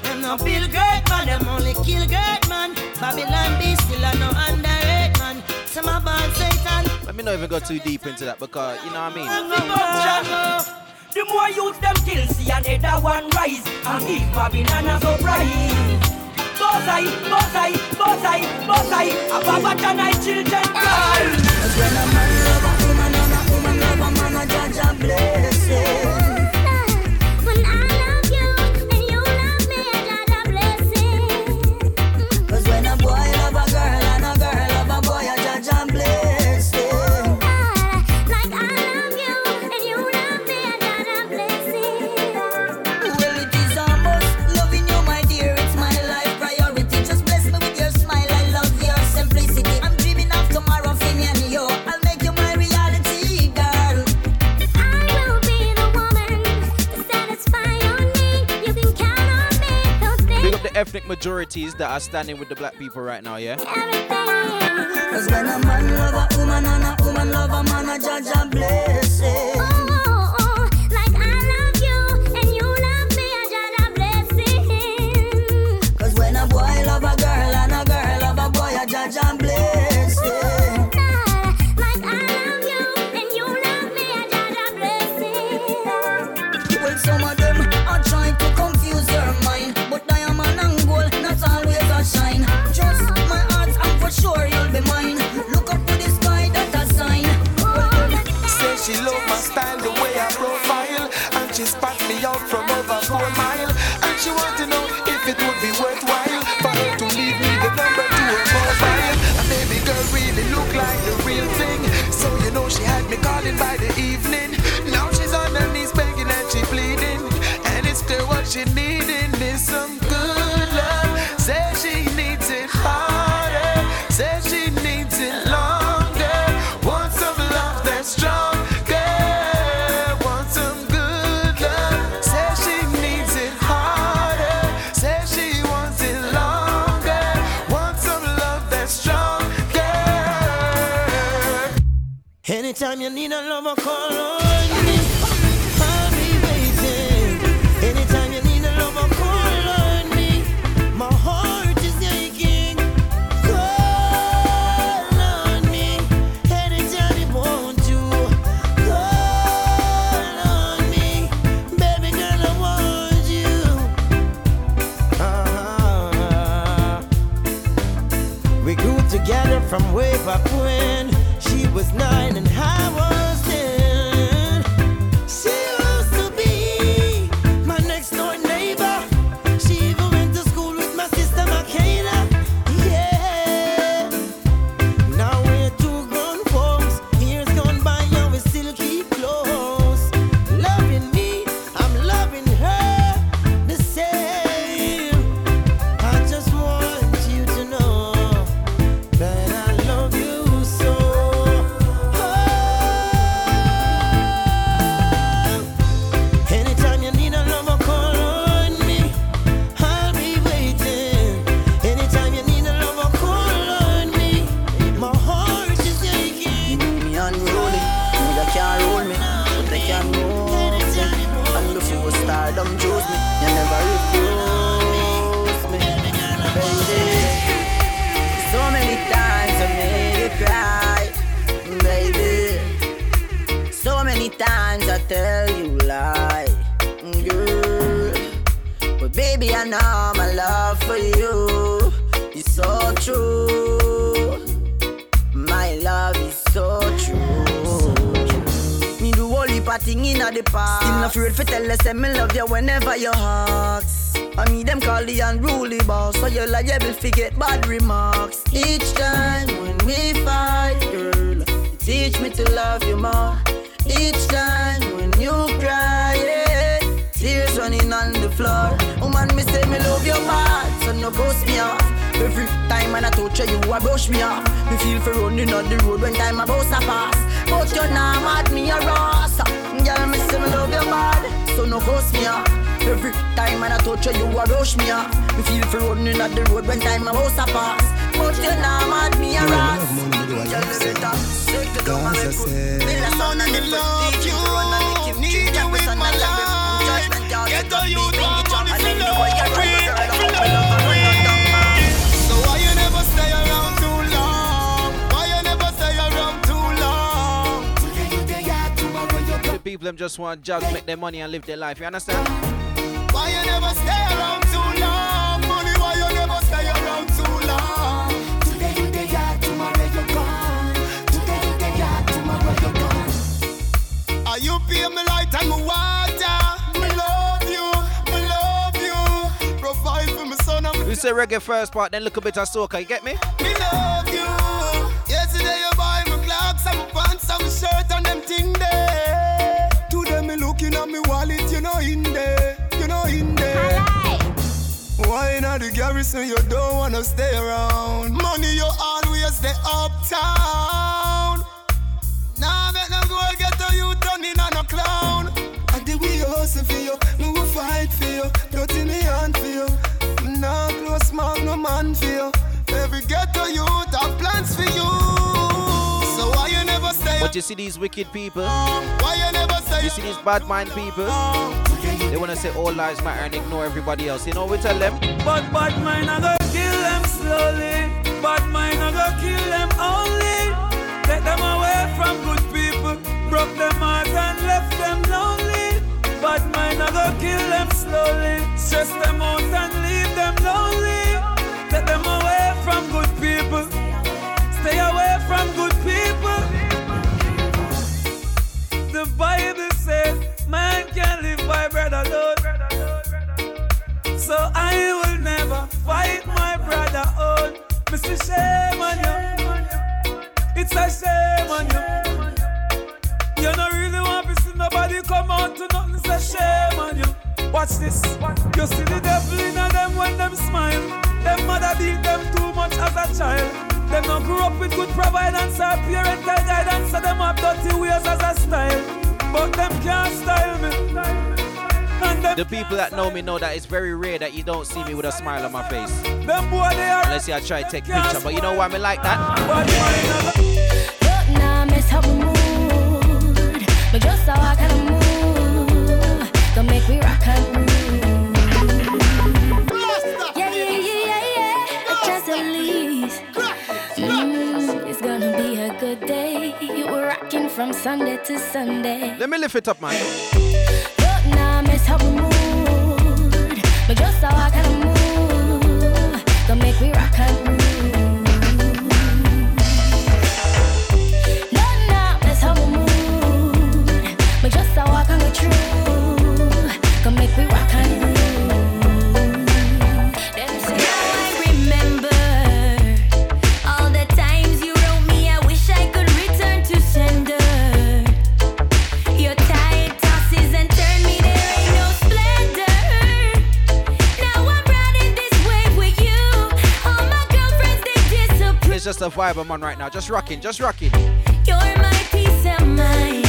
Them not build great man, them only kill great man. Babylon be still a no underrated man. Some of man, Satan, Let me not even go too deep into that because you know what I mean. The more youth them kill, see another one rise And give Babylon a surprise Bullseye, bullseye, bullseye, bullseye A Baba tonight children cry Cause when a man love a woman and a woman love a man, a judge a blessing. Majorities that are standing with the black people right now, yeah? Cause when a man love a woman and a woman love a man, a judge a blessing. Some good love. She needs it harder. She needs it longer. Some love that's stronger. Some good love. She needs it harder. She wants it longer. Some love that's stronger. Anytime you need a lover, call on me. Me say me love you bad, so no ghost me off. Every time when I touch you, you a brush me off. Me feel for running on the road when time about to pass. But you nah mad me a ross. Girl, me say me love you bad, so no ghost me off. Every time when I touch you, you a rush me off. Me feel for running on the road when time about to pass. But you nah mad me a ross. Girl, me better take the come and me put. Feel the sound and the first teach you to run and make him treat you with some love. Get the youth want people them just want jobs, make their money and live their life. You understand? Say reggae first part, then look a bit of soca. You get me? me love you. Yesterday you buy me clocks and my pants and my shirt and them thing there. Today me looking at me wallet, you know in there, you know in there. Why not the garrison you don't wanna stay around? Money you always stay uptown. Now make no go get to you turning on a clown. I did we hustle for you, me will fight for you, dirty me hand for you. Now close mouth no man for you. Every ghetto youth have plans for you. So why you never stay? But you see these wicked people, Why you never stay? you see these bad mind people, they wanna say all lives matter and ignore everybody else. You know what we tell them? But bad mind I go kill them slowly. Bad mind I go kill them only. Take them away from good people. Broke them heart and left them lonely. Bad mind I go kill them slowly. Stress them out and leave Bible says man can live by bread alone. So I will never fight my brother on. Mr. Shame on you. It's a shame on you. You don't really want to see nobody come out to nothing. It's a shame on you. Watch this. You see the devil in them when them smile. Them mother beat them too much as a child. Them not grew up with good providence or parental guidance, so them have dirty ways as a style. But them can't style me. And them The people that know me know that it's very rare that you don't see me with a smile on my face. Them boy they are Unless you try to take picture. But you know why me like that? From Sunday to Sunday. Let me lift it up, man. Look now, miss how we mood. But just how I kind of move. Don't make me rock and roll. Vibe I'm on right now. Just rocking, just rocking. You're my peace of mind.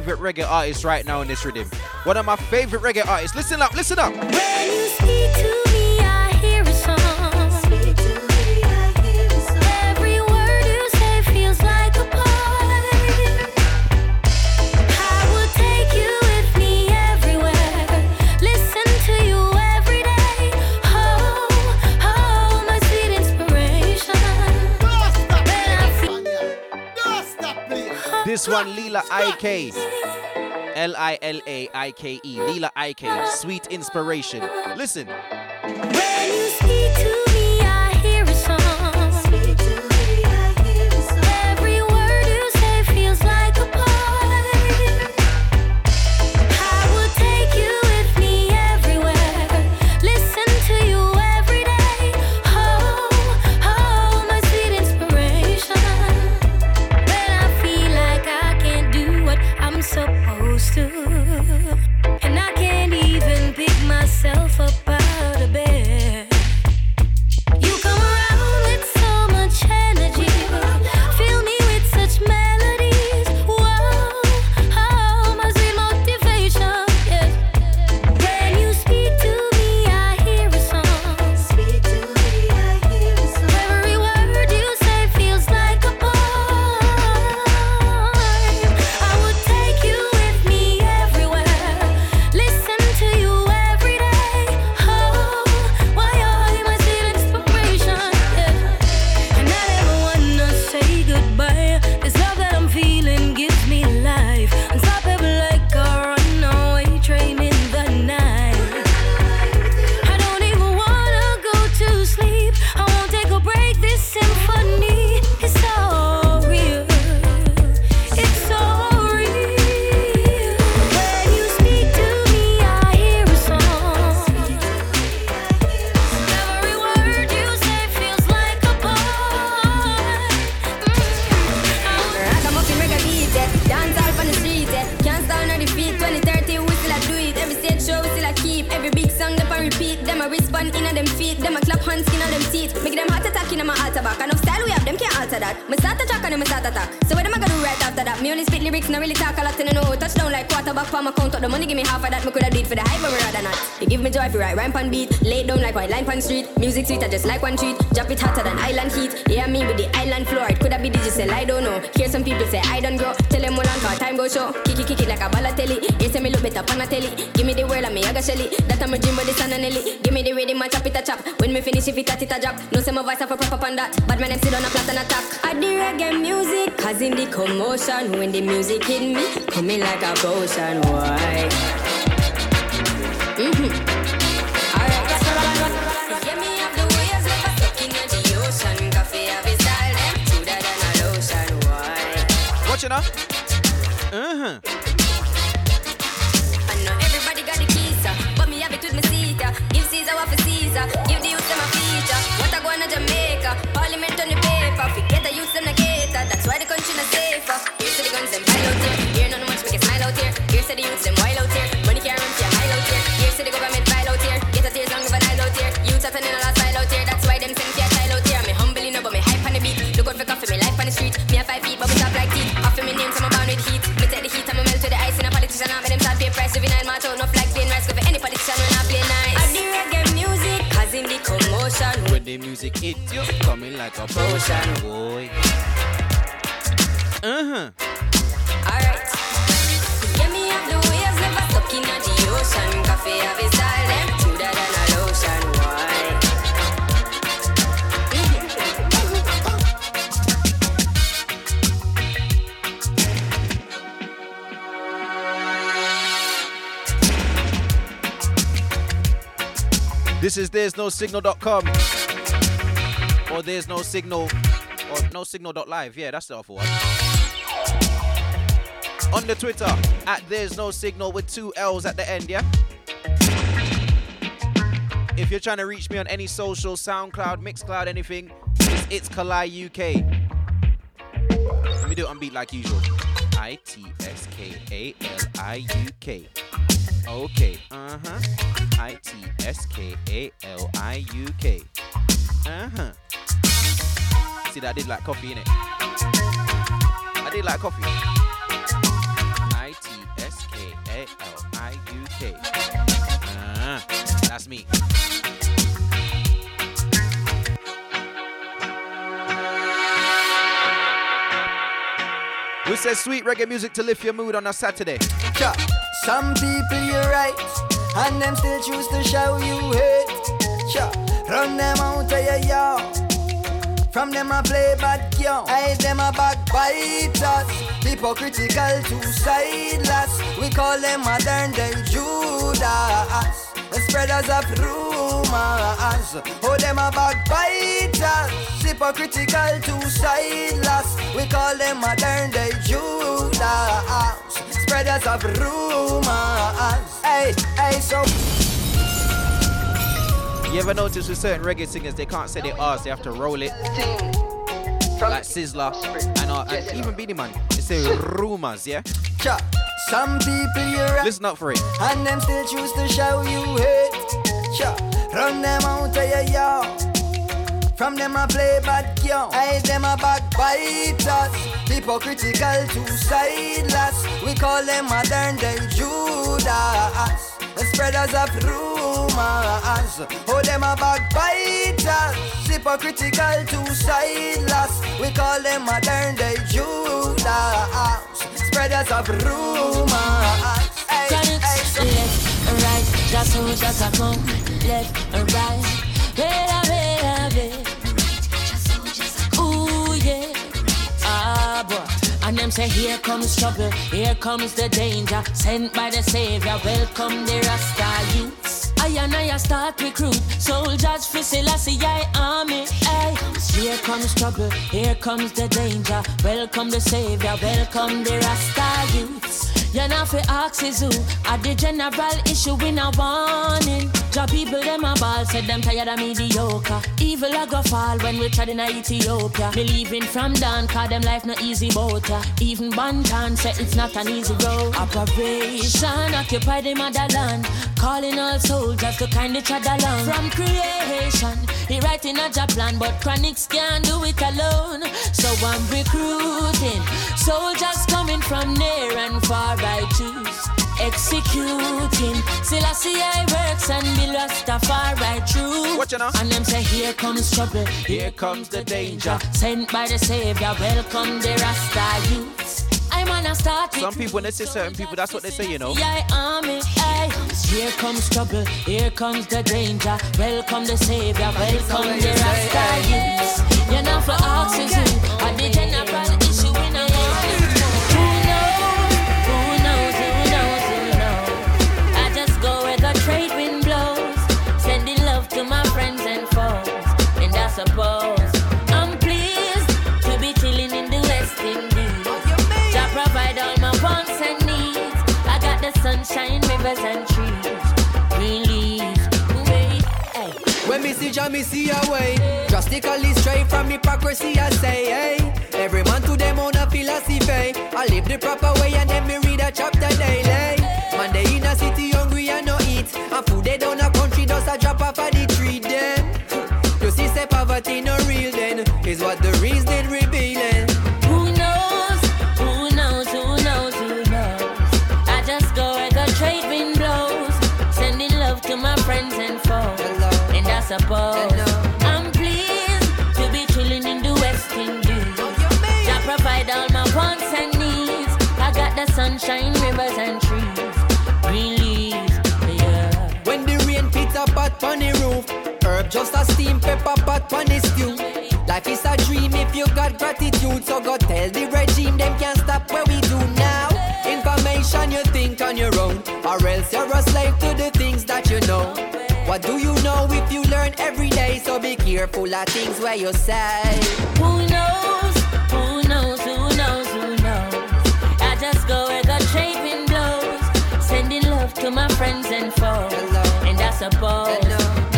Favorite reggae artists right now in this rhythm. One of my favorite reggae artists. Listen up, listen up. One, Lila Iké. L I L A I K E. Lila Iké. Sweet inspiration. Listen. Every big song, them a repeat. Them a respond in them feet. Them a clap hands in them teeth. Make them heart attack in my altar back. We alter that. Me start attack and then me start attack. So what am I gonna do right after that? Me only spit lyrics, no really talk a lot in the know. Touchdown like quarterback for my count up. The money give me half of that. Me coulda do it for the hype, but me rather not. You give me joy if you write rhyme pan beat. Lay down like white line pan street. Music sweet, I just like one treat. Drop it hotter than island heat. Yeah, me with the island floor. It coulda be digital, I don't know. Hear some people say I don't grow. Tell them all on for time go show. Kick it, kick it like a balotelli. You say me look better on a telly. Give me the world and me aga shelly. That I'm a dream but the sun and Nelly. Give me the rhythm and chop it a chop. When me finish if it a it a drop. No say my voice have a proper on that. But my name sit on a flat and attack. I the reggae music. Cause in the commotion when the music hit me. Coming like a potion. Why? Mm-hmm. Alright. Yeah, me have the waves never stuck in the ocean. Koffee have his style them. Smoother than a lotion. Why? Watch it now. Uh huh. I know everybody got the keys, but me have it with my seat. uh. Give Caesar what for Caesar, why the country. Here's to the guns them pile out here, here none much make it smile out here. Here's to the youth them wild out here, money can't run for your mile out here. Here's to the government file out here, get a tears long of an aisle out here. Youth up and in a last style out here, that's why them send for your child out here. Me humble you know, but me hype on the beat. Look out for Koffee, me life on the street. Me a five feet, but we top like teeth. Offer me name, so I'm born with heat. Me take the heat, I'm a melt to the ice in a politician. I'm them start pay price, juvenile match out, no flag paying rice. Go for any politician when I play nice. I do reggae music, cause in the commotion. When the music hits you, coming like a potion, boy. Uh huh. Alright. Yeah, me have the waves never stuck in the ocean. Koffee have his style, them smoother than a lotion. Why? This is there's no signal.com or there's no signal or no signal.live. Yeah, that's the awful one. On the Twitter at there's no signal with two L's at the end, yeah? If you're trying to reach me on any social, SoundCloud, Mixcloud, anything, it's, it's Kali UK. Let me do it on beat like usual. I T S K A L I U K. Okay, uh huh. I T S K A L I U K. Uh huh. See that I did like Koffee in it. I did like Koffee. Okay. Ah, that's me. Who says sweet reggae music to lift your mood on a Saturday? Cha. Some people you right, and them still choose to show you hate. Cha. Run them out of your yard. From them I play bad girl. I them a backbiters. Hypocritical to sideless. We call them modern day Judas. The spreaders of rumors. Oh, them a backbiters. Hypocritical to sideless. We call them modern day Judas. Spreaders of rumors. Hey, hey, so. You ever notice with certain reggae singers, they can't say their R's, they have to roll it. Like Sizzla and, uh, and even Beenie Man. They say rumors, yeah? Some people you right. Listen up for it. And them still choose to show you hate. Cha. Run them out of your yard. From them I play bad girl. I them a backbiters. Hypocritical to sideless. We call them modern day Judas. Spreaders of rumors. Oh, them a backbiters. Hypocritical to sideless. We call them modern day Judas. Spreaders of rumors. Hey, hey, left and right, just so just a come, left and right. Bella, them say, here comes trouble, here comes the danger. Sent by the Savior, welcome the Rasta youths. I and I start recruit soldiers for Selassie I army. Ay. Here comes trouble, here comes the danger. Welcome the Savior, welcome the Rasta youths. You know fi ask is who At the general issue in a warning Job people them a ball Said them tired of mediocre. Evil a go fall when we tried in a Ethiopia. Me leaving from down Cause them life no easy boat Even Banton said it's not an easy road. Operation Occupy the motherland. Calling all soldiers to kindly trod along. From creation He writing a job plan But Chronixx can't do it alone. So I'm recruiting Soldiers coming from near and far I choose executing. Selassie I see I works and be Rastafari true. Watch now. And them say here comes trouble, here comes the danger. Sent by the Savior, welcome the Rasta youths. I'm on a start. Some people, when they say certain people, that's what they say, you know. Yeah, army, ay. Here comes trouble, here comes the danger. Welcome the Savior, welcome the Rasta youths. You're not for oxygen, oh, and the sunshine, rivers and trees, green leaves. Wait, hey. When me see Jah, me see a way. Drastically straight from hypocrisy, I say, hey. Every man to them own a philosophy. I live the proper way and then me read a chapter daily. Man, they in a city hungry and no eat. And food they down sunshine, rivers and trees, green leaves. Yeah. When the rain pits a pot on the roof, herb just a steam pepper pot on the stew. Life is a dream if you got gratitude, so go tell the regime them can't stop where we do now. Information you think on your own, or else you're a slave to the things that you know. What do you know if you learn every day? So be careful of things where you say. Who knows? To my friends and foes. And I suppose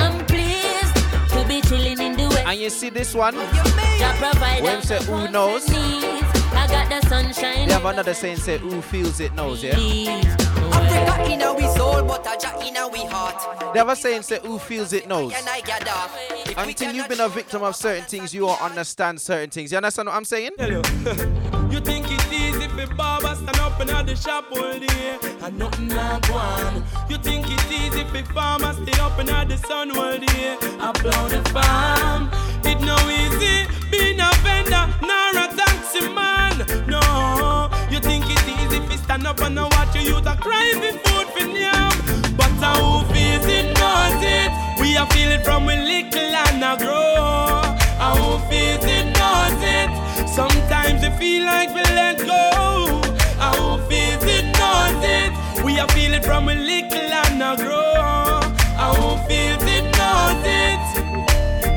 I'm pleased to be chilling in the West. And you see this one? Jah provide When all say who knows? needs. I got the sunshine. They have another saying say who feels it knows, yeah? Africa in our soul, but a Jah in our heart. They have a saying say who feels it knows. Can I get off? If we Until you've been a victim of certain things, you won't understand certain things. You understand what I'm saying? (laughs) You think it's easy for Baba stand up in the shop all day and nothing like one. You think it's easy for farmer stay up in the sun all day plow the farm. It no easy being a vendor nor a taxi man. No, you think it's easy if stand up and watch your youth a cry for food for yam. But how feels it knows it. We are feel it from we little and a grow. How feels it knows it. Sometimes we feel like we let go. How feels it knows it. We are feel it from we little and a grow. How feels it knows it.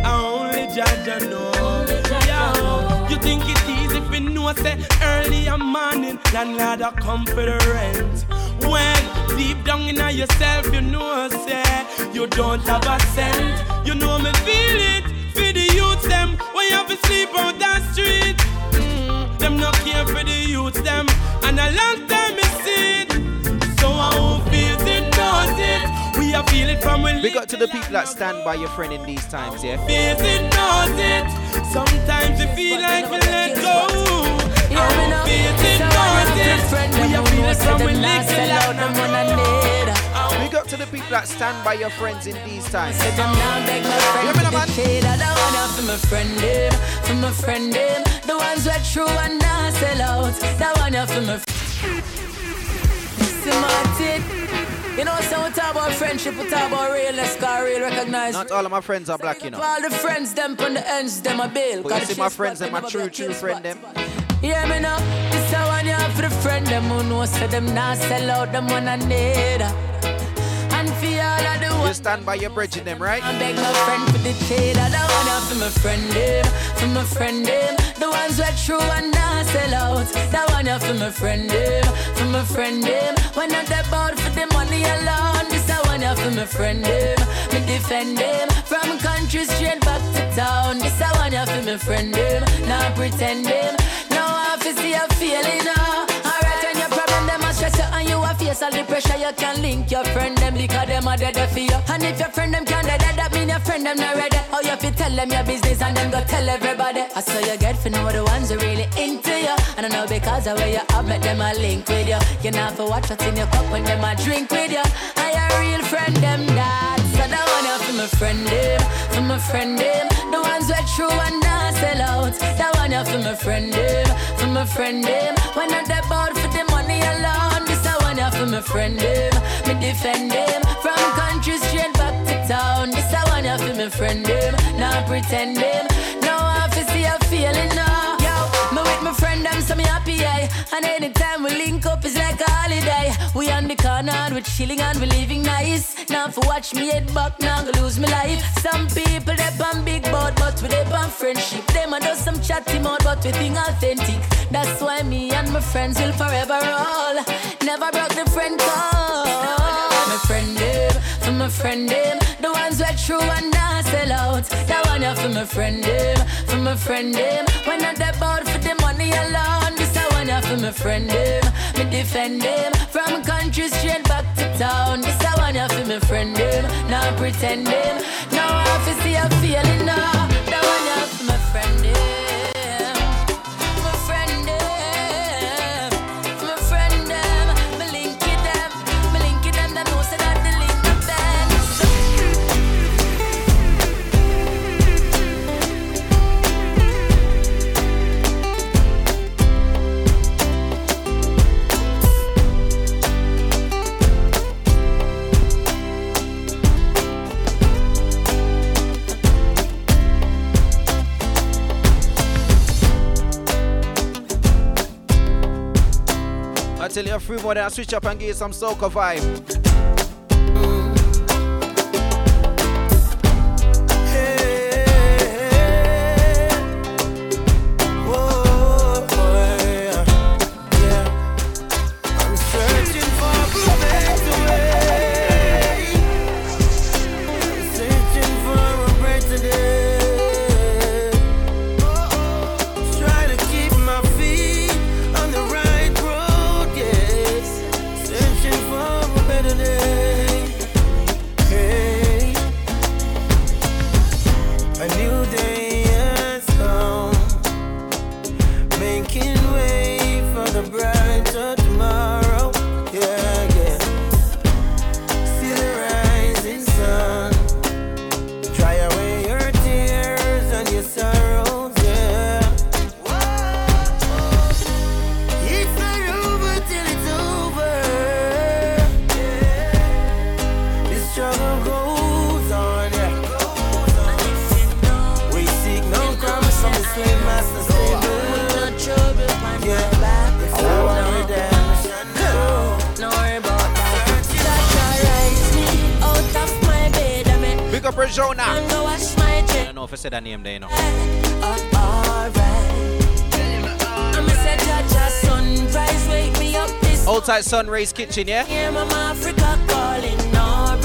I only judge and know. You think it's easy if you know say early a morning landlord a come for the rent. When deep down in yourself you know say you don't have a cent. You know me feel it youth them when you have to sleep on that street. Mm, them not care for the youth them and a long time me see it. So I won't feel it knows it. We are feel it from when Big up to the people that stand by your friend in these times, yeah? feels it knows it. Sometimes you feel like we let go. I feels it knows it. We are feel it from when little out Big up to the people that stand by your friends in these times. Say them now beg my friend Hear me to now, the shade of the one for my friend them, for my friend them. The ones who are true and not sell out. That one for my See Martin. You know, so we talk about friendship, we talk about realness, cause real recognize. Not all of my friends are black, you know. All the friends, them on the ends, them a bail. But you see my friends and my true, true friend them. Yeah, me know. This a one you have for the friend them who know say them not sell out them one I need. And for all of the You stand by your bridge in them, right? I beg my friend for the shade. I don't want for my friend them, for my friend them. The ones who are true and not sell out. That one for my friend them, for my friend them. When not about for the money alone. This I want for my friend them. Me defend them from country straight back to town. This I want for my friend them. Not pretend them. Office see a feeling. Uh. Them a and you a face all the pressure, you can link your friend them because them a dead for you. And if your friend them can't dead, that mean your friend them not ready. How you fi tell them your business and then go tell everybody. I saw you get for know the ones who really into you. And I know because of where you have met them a link with you. You not for watch what's in your cup when them a drink with you. I a real friend them that. So that one you for my friend them, for my friend them. The ones who are true and not sell out. That one you for my friend them, for my friend them. When not that bout my friend him. me defend him From country straight back to town. This a one you for my friend them, not pretend them. So me happy I. And anytime we link up it's like a holiday. We on the corner and we chilling and we living nice. Now for watch me head back now go lose my life. Some people they on big boat but we they on friendship. Them a do some chatty mouth but we think authentic. That's why me and my friends will forever roll. Never broke the friend code. My friend for my friend him. The ones who are true and not sell out. That one you for my friend him, for my friend them. When not that bout for the money alone. This a one you for my friend him. Me defend him from country straight back to town. This a one you for my friend him, Not pretend them. Now I have see a feeling now. I tell you a few more, then I switch up and give you some soca vibe. This Old tight Sunrays Kitchen, yeah? Yeah, Mama Africa calling, alright,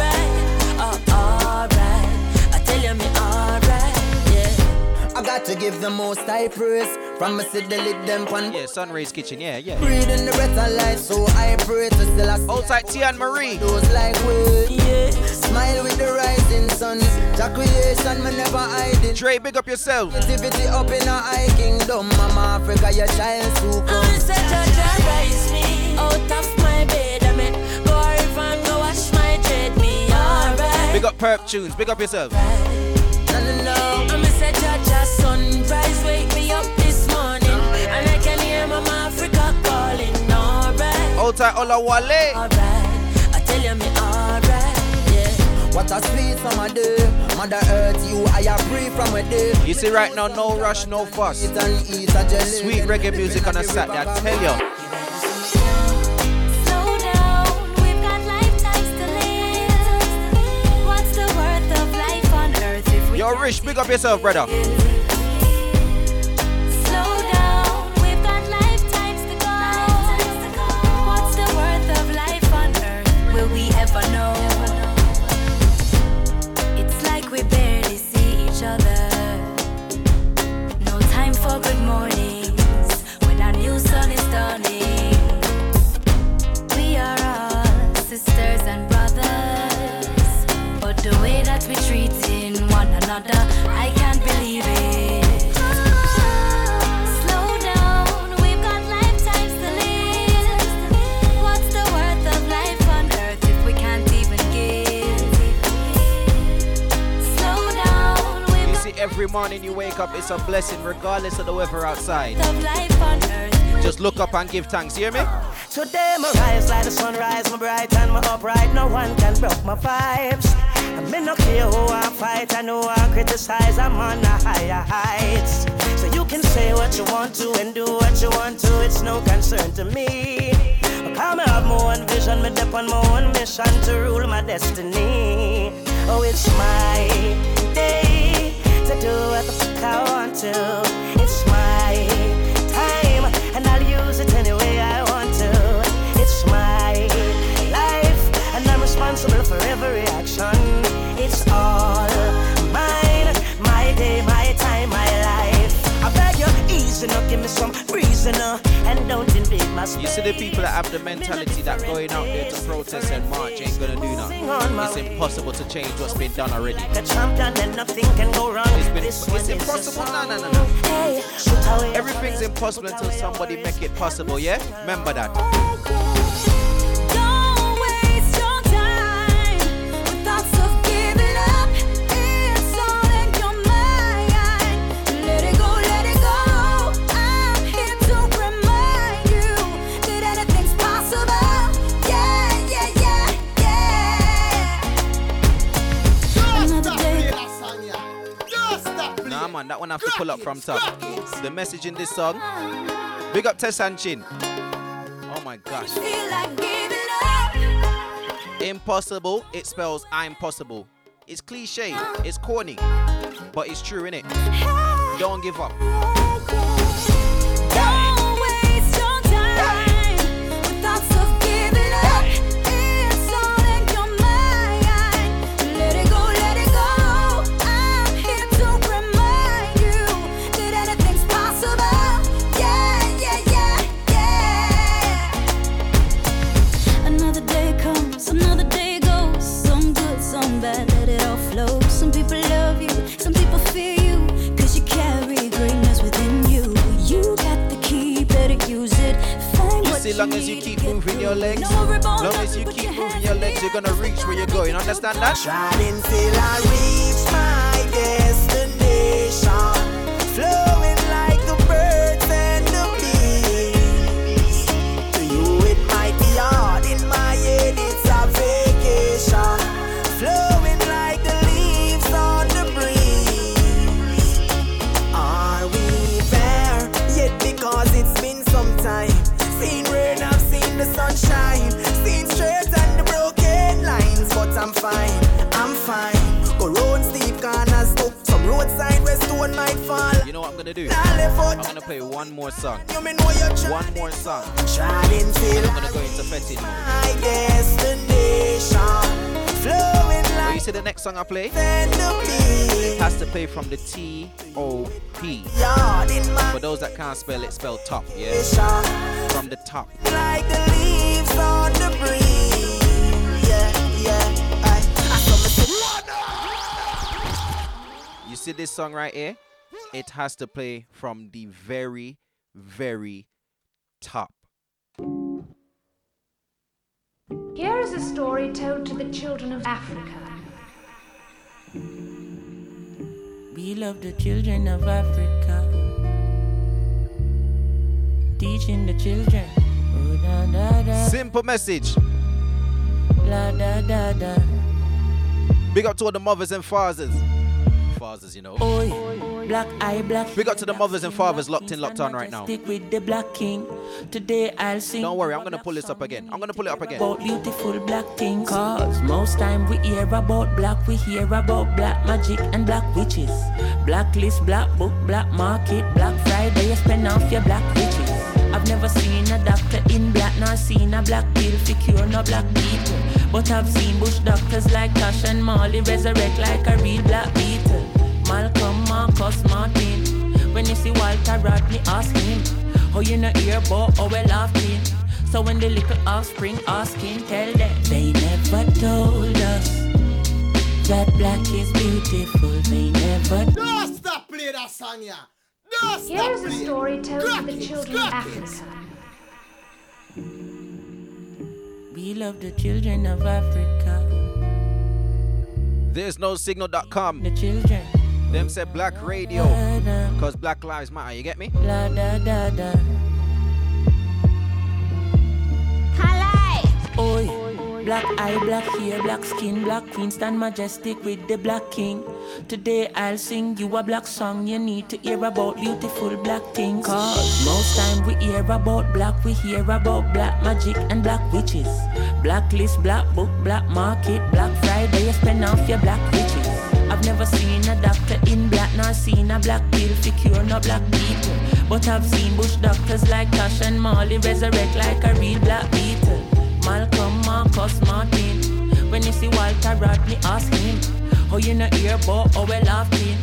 uh, alright. I tell you me alright, yeah. I got to give the most high praise. From me see the lid them pan. Yeah, Sunrays Kitchen, yeah, yeah. Breathing the breath of life, so I pray to still a Old tight Tian Marie. Those like we, yeah. Smile with the rising sun. The creation, me never hiding. Dre, big up yourself. Activity up in a high kingdom. Mama Africa, your child so come. Big up Perp Tunes, big up yourself. Africa calling, alright. Old tight Ola Wale. Alright, I tell you me alright, yeah. What a sweet summer day. Mother Earth, you I am free from a day. You see right now, no rush, no fuss. Eat and eat a jelly. Sweet reggae music on a Saturday, I tell you. Rich, big up yourself, brother. Morning you wake up, it's a blessing, regardless of the weather outside. got life on earth. Just look up and give thanks, hear me? Today my rise like the sunrise, my bright and my upright. No one can break my vibes. I me no care who I fight, I know I criticize. I'm on the higher heights. So you can say what you want to and do what you want to. It's no concern to me. Because me have my own vision, me dip on my own mission to rule my destiny. Oh, it's my day to do what the fuck I want to. It's my time, and I'll use it any way I want to. It's my life, and I'm responsible for every action. It's all mine, my day, my time, my life. I beg you, easy now, give me some reason, uh, You see the people that have the mentality that going out there to protest and march ain't gonna do nothing. It's impossible to change what's been done already. Like a champion, and nothing can go wrong. It's been it's impossible. No, no, no, no. Everything's impossible until somebody make it possible, yeah? Remember that. Man, that one I have to pull up from top. The message in this song. Big up Tess and Chin. Oh my gosh. Feel like giving up. Impossible, it spells I'm possible. It's cliche, it's corny, but it's true, innit? Don't give up. Oh, long as you keep moving your legs, No worry about long as you keep moving your legs, you're gonna reach where you're going. Understand that? Trying till I reach my destination. Flowing stone might fall. You know what I'm gonna do? Nah, left out. I'm gonna play one more song. You me know you try. One more song. I'm gonna go into fetting mode. my destination. Flowing you see the next song I play, it has to play from the T O P. Yard in my For those that can't spell it, spell top, yeah? From the top. Like the leaves on the breeze. See this song right here? It has to play from the very, very top. Here is a story told to the children of Africa. We love the children of Africa. Teaching the children. Oh, da, da, da. Simple message. La, da, da, da. Big up to all the mothers and fathers. Fathers, you know. Oi, black eye, black. Big up to the mothers and fathers locked in, locked on right now. Stick with the black king. Today I'll sing. Don't worry, I'm gonna pull this up again. I'm gonna pull it up again. About beautiful black things. Cause most time we hear about black, we hear about black magic and black witches. Blacklist, black book, black market, black Friday, you spend off your black riches. I've never seen a doctor in black, nor seen a black pill to cure no black people. But I've seen bush doctors like Tosh and Marley resurrect like a real black beetle. Malcolm, Marcus, Martin. When you see Walter Rodney, ask him. Oh, you know hear about how well laughing. So when the little offspring asking, tell them they never told us that black is beautiful. They never. Don't stop play that song, yeah. Don't stop Here is a story told to the children of. Africa. We love the children of Africa. There's no signal.com. The children. Them said black radio. Cause black lives matter, you get me? La da da da. Oi, black eye, black hair, black skin, black queen, stand majestic with the black king. Today I'll sing you a black song. You need to hear about beautiful black things. Cause most time we hear about black, we hear about black magic and black witches. Blacklist, black book, black market, black Friday, you spend off your black riches. I've never seen a doctor in black, nor seen a black pill to cure no black people. But I've seen bush doctors like Tosh and Marley resurrect like a real black beetle. Malcolm, Marcus, Martin. When you see Walter Rodney, ask him. Oh, you know hear about how well laughing.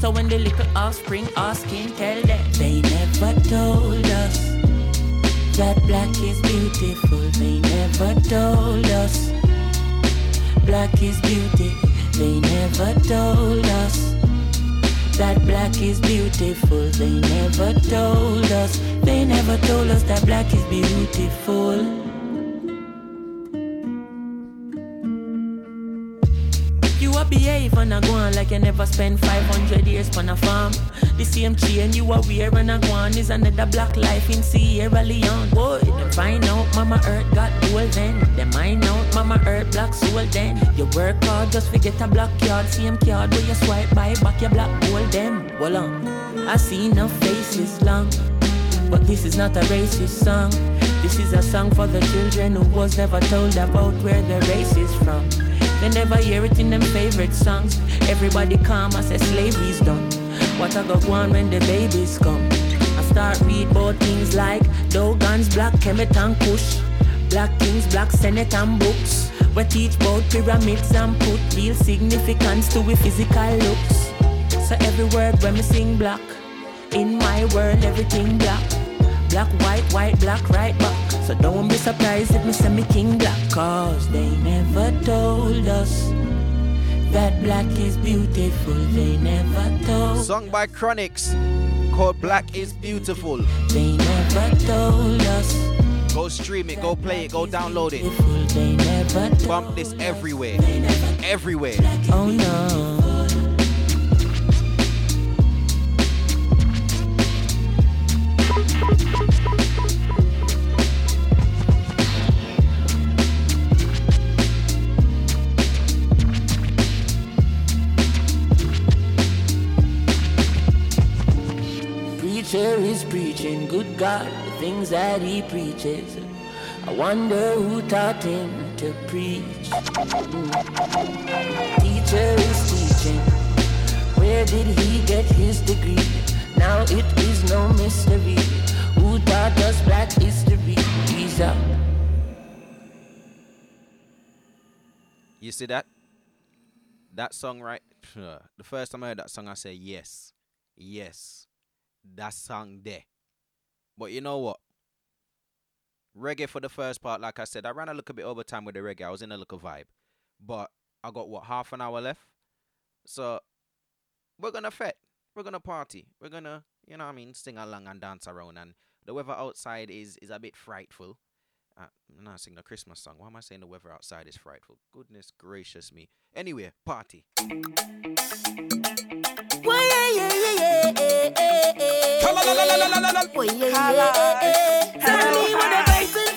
So when the little offspring asking, tell them they never told us that black is beautiful. They never told us black is beauty. They never told us that black is beautiful. They never told us. They never told us that black is beautiful. You a behave and a go on like you never spent 500 years on a farm. The same chain you a wear and a go on is another black life in Sierra Leone. Boy, them find out Mama Earth got gold then. Them find out Mama Earth black soul then. You work hard just to get a black card. Same card where you swipe by back your black gold them. Well on, I see no faces long. But this is not a racist song. This is a song for the children who was never told about where their race is from. They never hear it in them favorite songs. Everybody calm, I say slavery's done. What I go on when the babies come? I start read about things like Dogons, Black Kemet and Kush. Black Kings, Black Senate and books. We teach about pyramids and put real significance to we physical looks. So every word when me sing black, in my world everything black. Black, white, white, black, right back. So don't be surprised if me say me king black. Cause they never told us that black is beautiful. They never told Song by Chronixx called Black is Beautiful. They never told us. Go stream it, go play it, go download it. Bump this everywhere. Everywhere. Oh no. preaching, good God, the things that he preaches. I wonder who taught him to preach. Teacher is teaching. Where did he get his degree? Now it is no mystery. Who taught us black history? He's up. You see that? That song, right? The first time I heard that song, I said, yes, yes, that song there but you know what? Reggae for the first part, like I said, I ran a little bit over time with the reggae. I was in a little vibe. But I got what, half an hour left? So we're gonna fet. We're gonna party. We're gonna, you know I mean, sing along and dance around and the weather outside is is a bit frightful. I'm not singing a Christmas song. Why am I saying the weather outside is frightful? Goodness gracious me. Anyway, party. Tell me what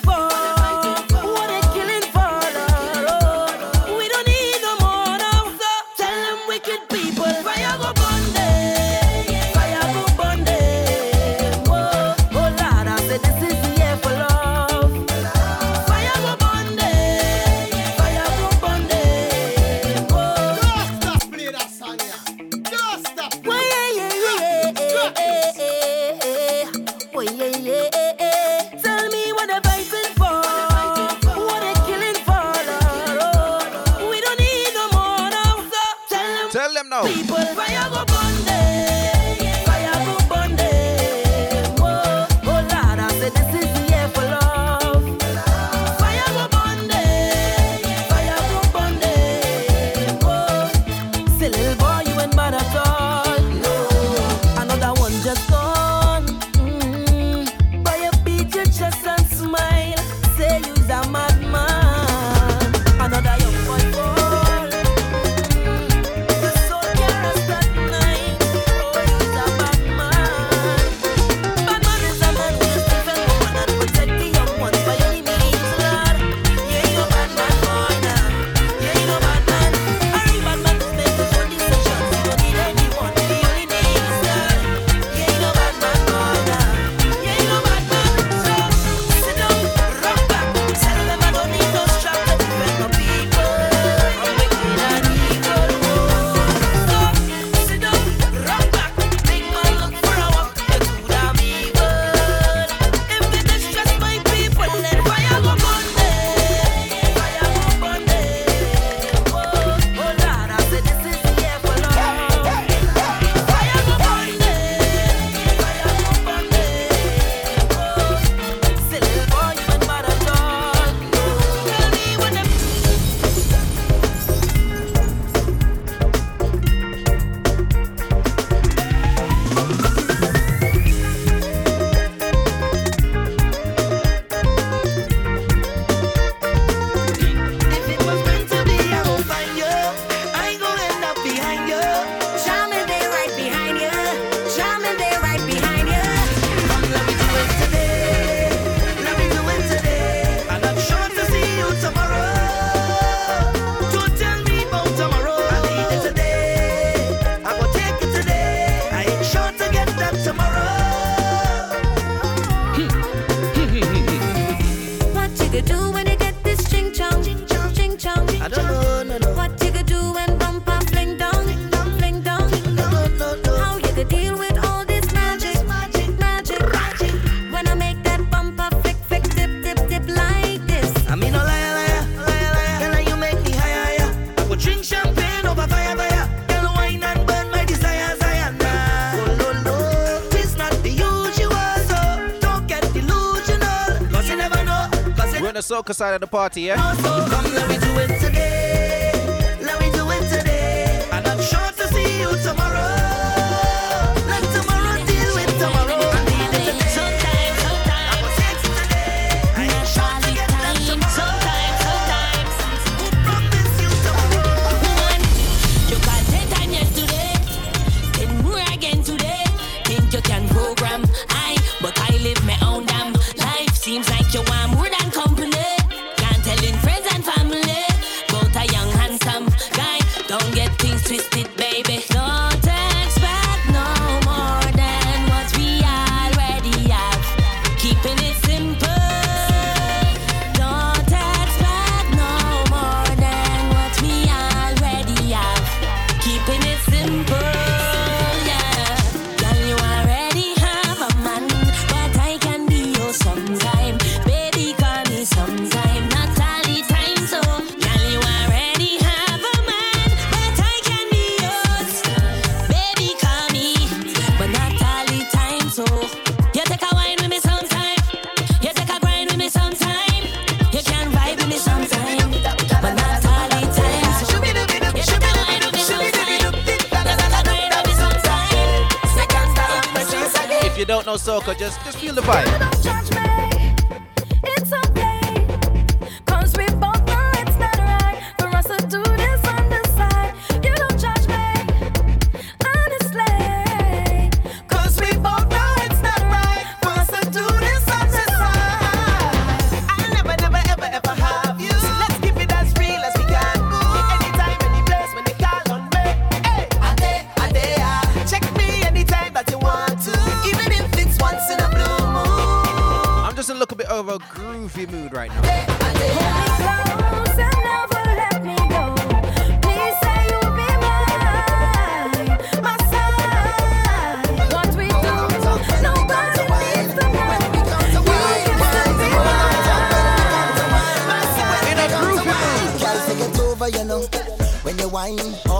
darker side of the party, yeah?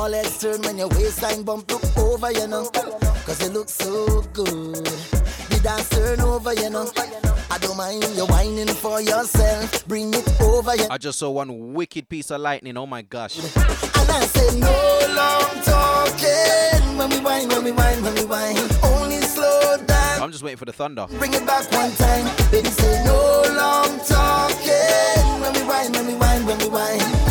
All heads turn when your waistline bump look over, you know. Cause you look so good. The dance turn over, you know. I don't mind you whining for yourself. Bring it over, you I just saw one wicked piece of lightning. Oh my gosh. And I say no long talking. When we whine, when we whine, when we whine. Only slow down. I'm just waiting for the thunder. Bring it back one time. Baby, say no long talking. When we whine, when we whine, when we whine.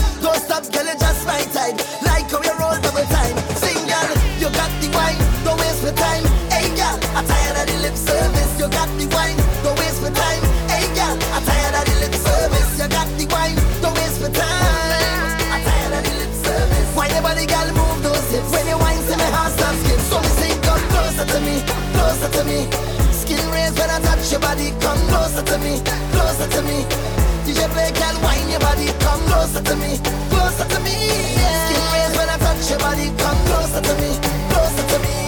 Stop, girl, you just my type. Like how you roll double time. Sing, girl, you got the wine. Don't waste my time. Hey, girl, I'm tired of the lip service. You got the wine. Don't waste my time. Hey, girl, I'm tired of the lip service. You got the wine. Don't waste my time. I'm tired of the lip service. Why nobody, girl, move those hips? When you whine, see my heart stop skip. So me say, come closer to me, closer to me. Skin raise when I touch your body. Come closer to me, closer to me. DJ play, girl, whine your body. Come closer to me, closer to me. Yeah. Skin raise when I touch your body. Come closer to me, closer to me.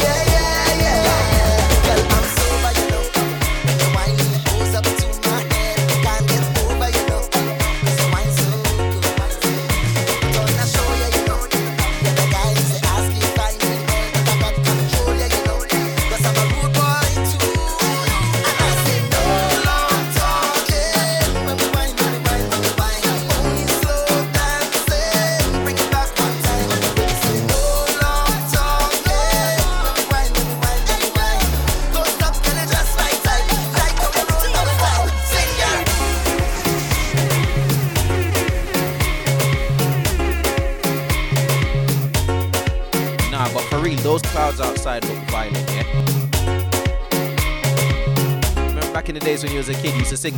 Days when you was a kid, you used to sing.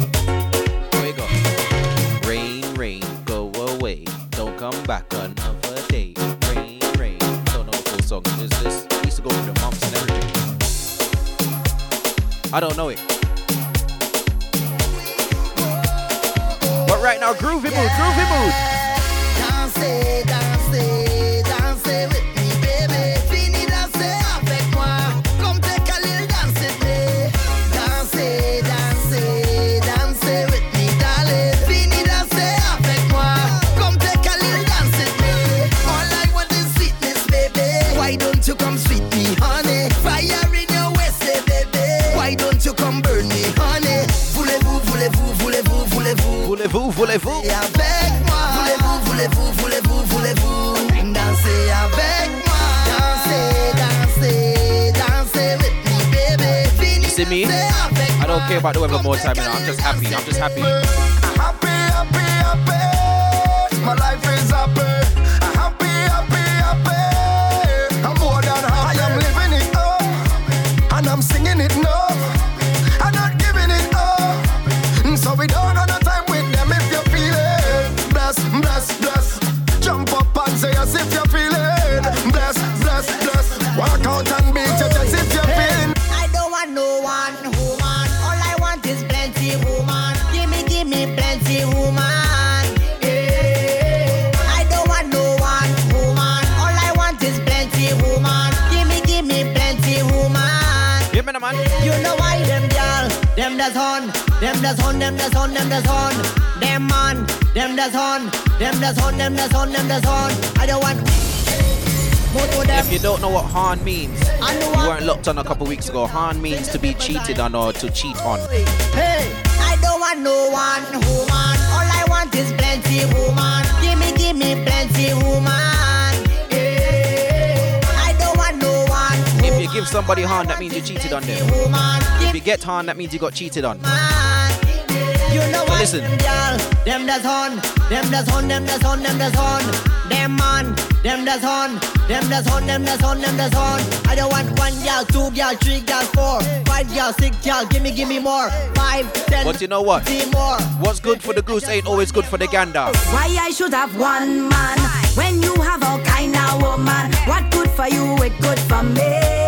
There you go. Rain, rain, go away. Don't come back another day. Rain, rain. Don't know the full song. It's this. We used to go through the months and everything. I don't know it. But right now, groovy mood, groovy mood. Care about the weather more time, you know. I'm just happy. I'm just happy. Happy, happy, happy. My life them does on, them does on, them does on, them man, them does on, them does on, them does on, them does on. I don't want If you don't know what Han means, you weren't locked on a couple weeks ago. Han means to be cheated on or to cheat on. Hey, I don't want no one woman. All I want is plenty woman. Give me, give me plenty woman. Give somebody harm, that means you cheated on them. If you get harm, that means you got cheated on. You know But what? listen. Them girl, that's on, them that's on, them that's on, them that's on. Them man, them that's on, them that's on, them that's on, them that's on. I don't want one girl, two girl, three girl, four, five girl, six girl. Give me, give me more. Five, ten, But you know what? more. What's good for the goose ain't always good for the gander. Why I should have one man when you have all kind of woman? What good for you, it good for me.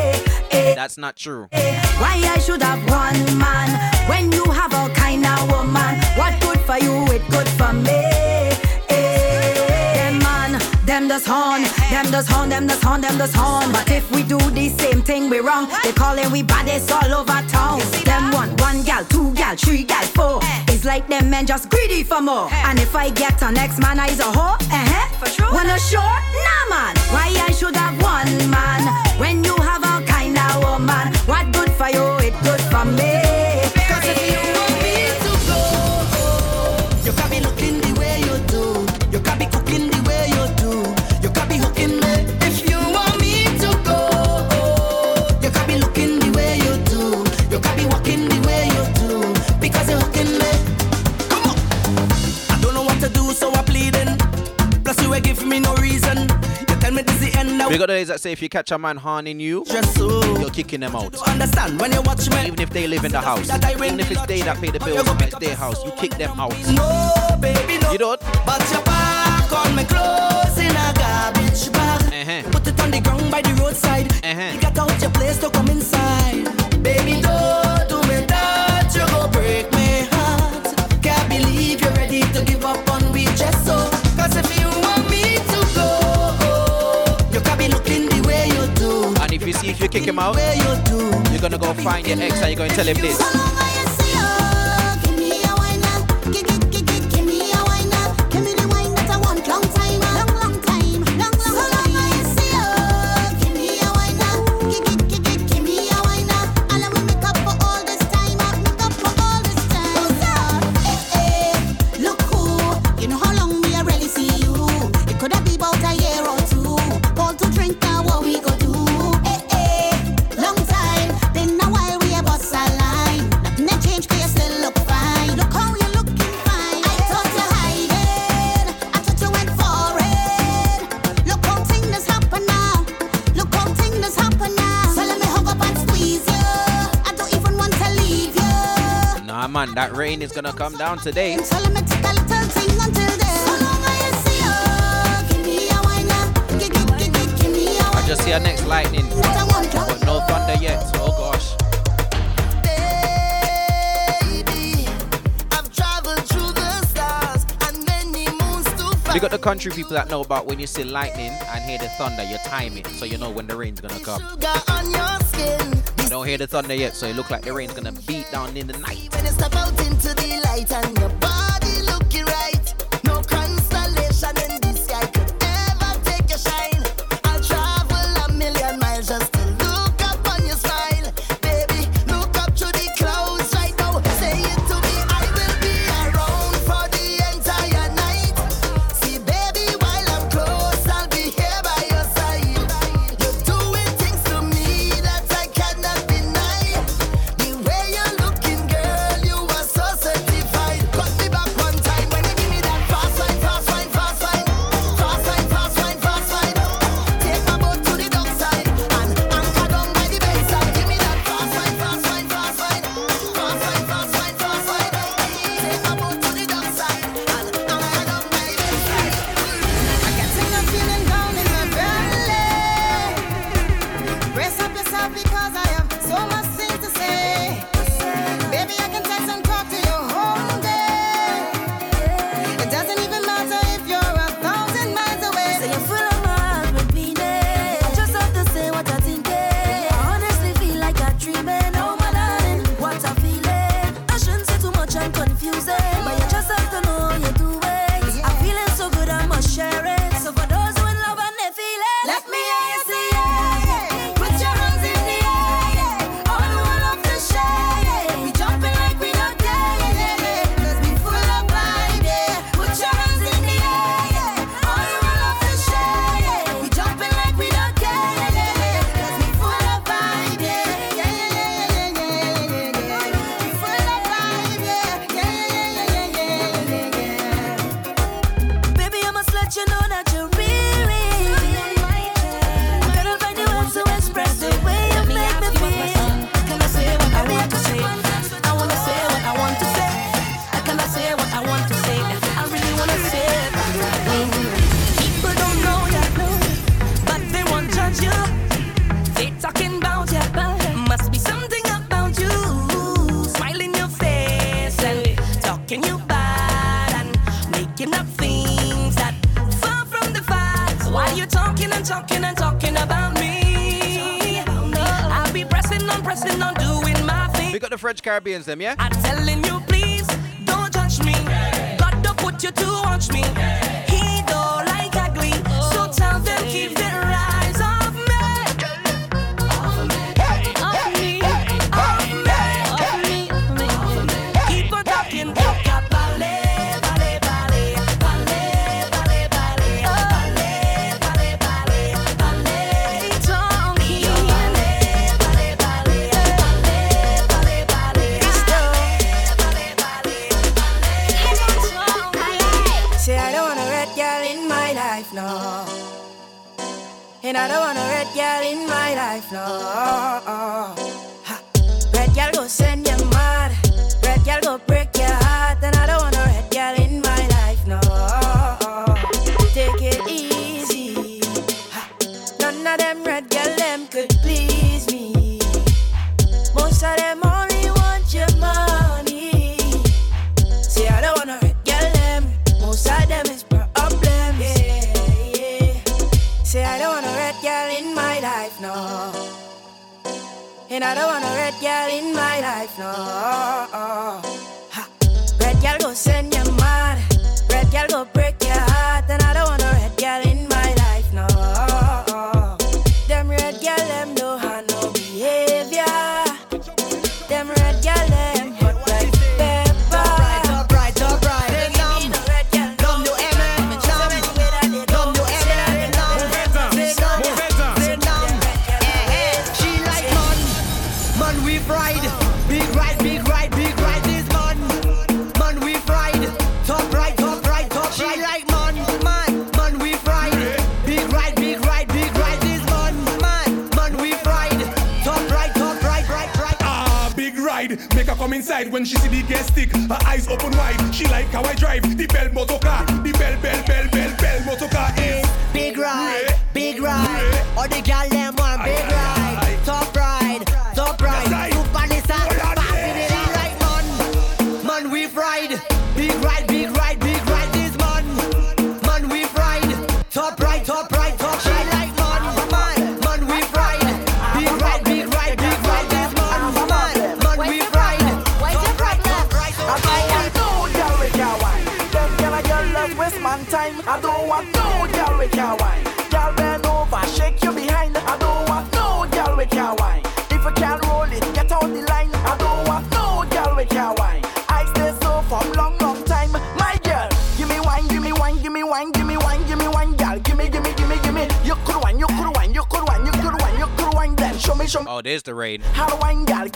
That's not true. Why I should have one man when you have all kind of woman? What good for you, it good for me. Them man, them does horn, them does horn, them does horn, them does horn. But if we do the same thing, we wrong. They calling we baddest all over town. Them one, one gal, two gal, three gal, four. It's like them men just greedy for more. And if I get an ex man, I's a hoe. Uh-huh. For sure. Wanna sure? Nah man. Why I should have one man when you have all kind of What good for you? It good for me. We got those that say if you catch a man harming you, you're kicking them out. understand when you watch me. Even if they live in the house, even if it's they that pay the bills, and it's their house, you kick them out. No, baby, no. You don't? But your back on me clothes in a garbage bag. Uh-huh. Put it on the ground by the roadside. Uh-huh. You got out your place to come inside. Kick him out, you're gonna go find your ex and you're gonna tell him this. That rain is gonna come down today. I just see a next lightning, What I want, but no thunder yet. Oh gosh. I've traveled through the stars and many moons to We got the country people that know about when you see lightning and hear the thunder, you time it so you know when the rain's gonna come. Don't hear the thunder yet, so it look like the rain's gonna beat down in the night. against them, yeah?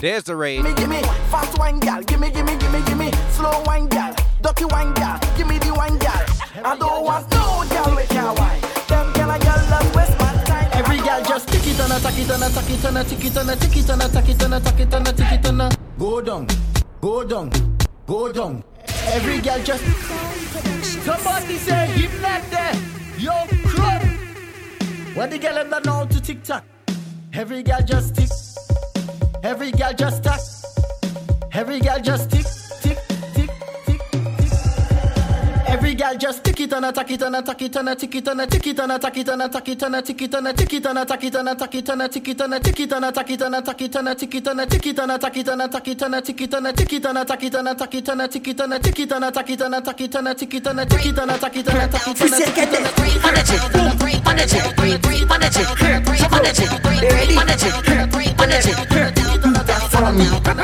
There's the rain. takitana tikitana tikitana takitana takitana it, tikitana takitana takitana tikitana tikitana it, takitana tikitana tikitana takitana takitana it. tikitana takitana takitana tikitana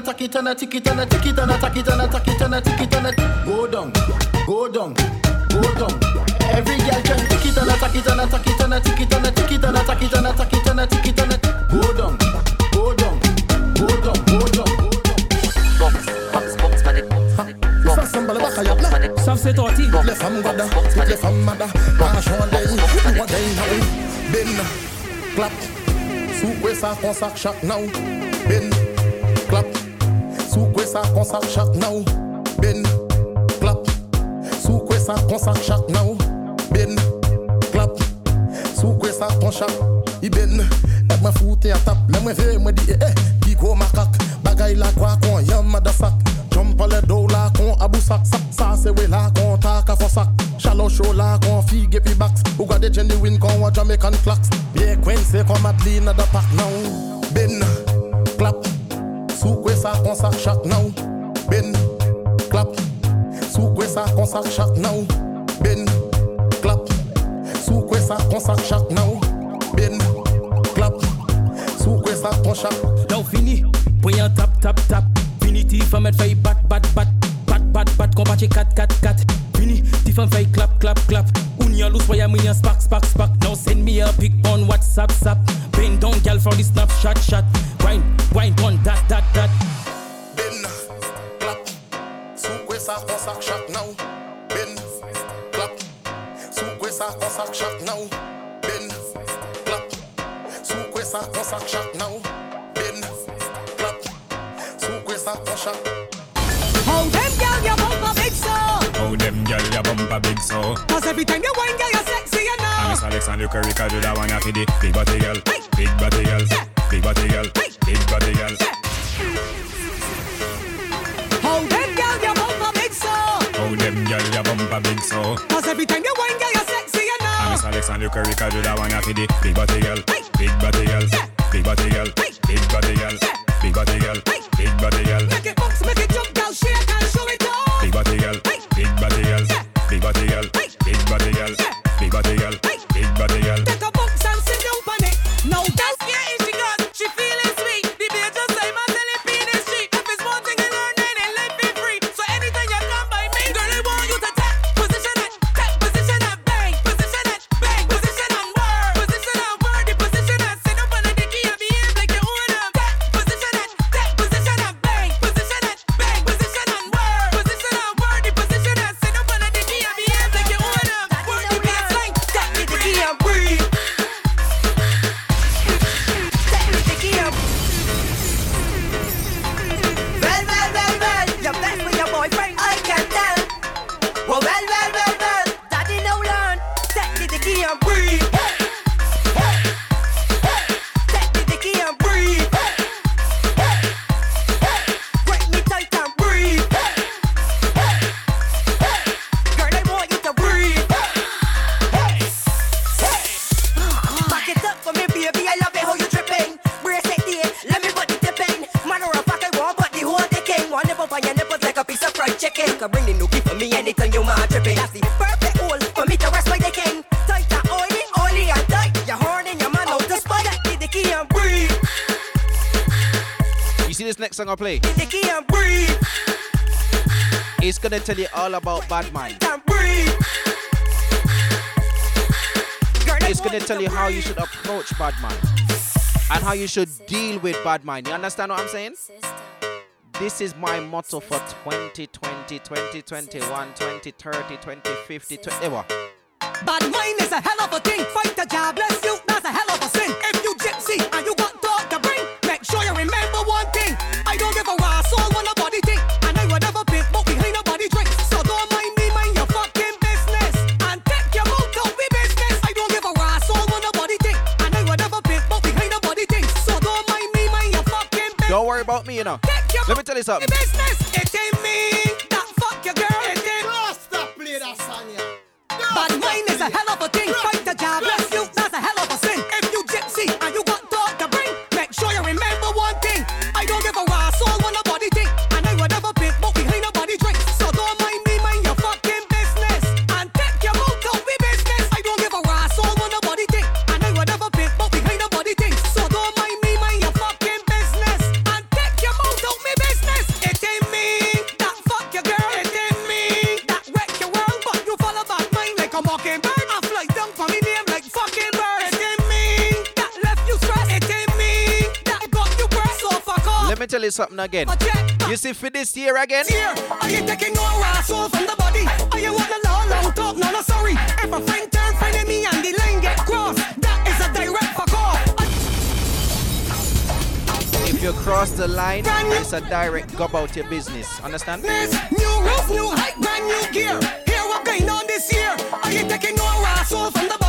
and tack it and a tick it and a tick it and a tack it and a tack it and a tick it and a go down, go down, go down. Every girl can tick it and a tack it and a tack it and a tick it and a tick it and a tack it and a tack it and a tick it and a go down, go down, go down, go down. Ça c'est torti. Toutes les femmes gada, toutes les femmes mada, marchons les, moi d'un bin, clap, sous ça consacre chaque now, bin, clap. Sous quoi ça qu'on sac chaque now? Ben, clap. Sous quoi ça qu'on chaque? Iben, ek ma foute a tap. Le mwen ve mwen di eh eh, ki ko makak. Bagay la kwa kon yam madasak. Jump le do la kon abou sak. Sa se we la kon tak a fosak. Shallow show la kon fige pi baks. Ou gade genuine kon wa Jamaican clacks. Bien Quincy kon Madeleine da pak now. Ben, clap. Sous quoi ça qu'on sac chaque now? Ben, clap. Sous quoi ça qu'on sac chaque now? Ben, clap. Sous quoi ça qu'on sac chaque now? Ben, clap. Sous quoi ça qu'on chaque? Now fini, point en tap tap tap. Fini ti femme elle fait bat bat bat bat bat bat combattre 4 4 4. Fini ti femme fait clap clap clap. Unya loose wire me a spark spark spark. Now send me a pic on WhatsApp sap. Bend down gal for the snapshot shot. Wine wine on that that that. Ben, clap. Sous quoi ça qu'on sac chaque now? Ben, clap. Sous quoi ça qu'on sac chaque now? Ben, clap. Sous quoi ça qu'on sac chaque now? Ben, clap. Sous quoi ça qu'on chaque? How them girl you bump a big so How them girl ya bump a big so Cause every time you wine girl you sexy you know And Miss Alexander Curry can do that one for the big body girl Big body girl Big body girl Big body girl How them girl you bump a big so How them girl ya bump a big so Cause every time you wine girl you're sexy you And know Miss Alexander Curry can do that one for the big body girl Big body girl Big body girl Big body girl Big body girl Big body girl Make it bounce make it jump girl shake and show it off Big body girl Big body girl Big body girl Big body girl Big body girl play? Did the breathe. It's gonna tell you all about bad mind. It's gonna tell you how you should approach bad mind and how you should deal with bad mind. You understand what I'm saying? This is my motto for 2020, 2021, 2030, 2050, 20, ever. Eh, bad mind is a hell of a thing. Fight the job, bless you, that's a hell of a sin. If you gypsy Let this year again? Here, are you taking no raw from the body? Are you on a long, long talk? No, no, sorry. If a friend turn friend at me and the line get crossed, that is a direct fuck off. If you cross the line, it's a direct go about your business. Understand? Miss, new rules, new height, brand new gear. Here, what going on this year? Are you taking no raw from the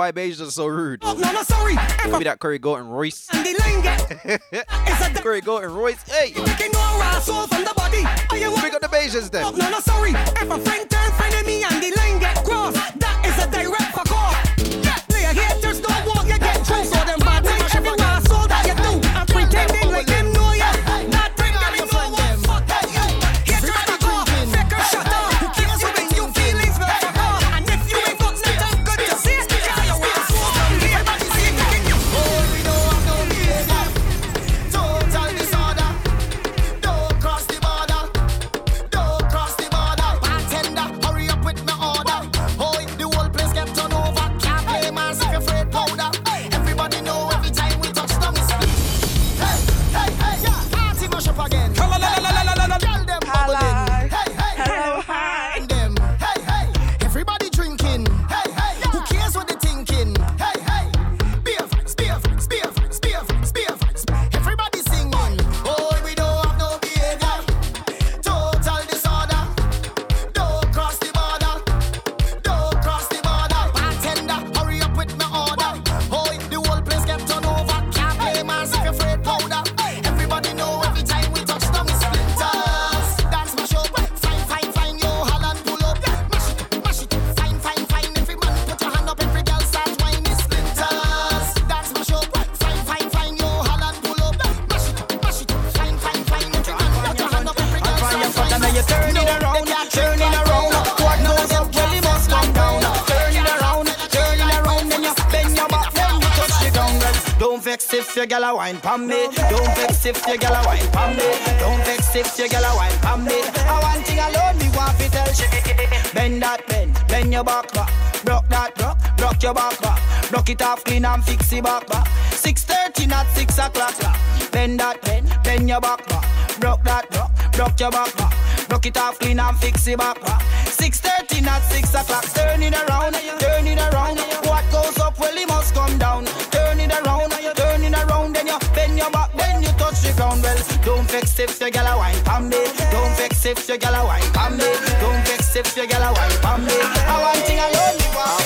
why Beijers are so rude. No, no, sorry. Yeah, we that Curry Goat and Royce. (laughs) Curry Goat and Royce. Hey. Big up the Beijers then. No, no, if your gal a wine pon me. Don't vex if your gal a wine pon me. Don't vex if your gal a wine pon me. I one thing alone me want to tell she. Bend that bend, bend your back back. Broke that broke, broke your back back. Broke it off clean and fix it back back. Six thirty, not six o'clock. Bend that bend, bend your back back. Broke that broke, broke your back back. Broke it off clean and fix it back back. Six thirty, not six o'clock. Turn it around, turn it around. What goes up, well, it must come down. Turn it around. Don't vex if your gal a wine pon me. Don't vex if your gal a wine pon me. Don't vex if your gal a wine pon me. I want thing alone, me want.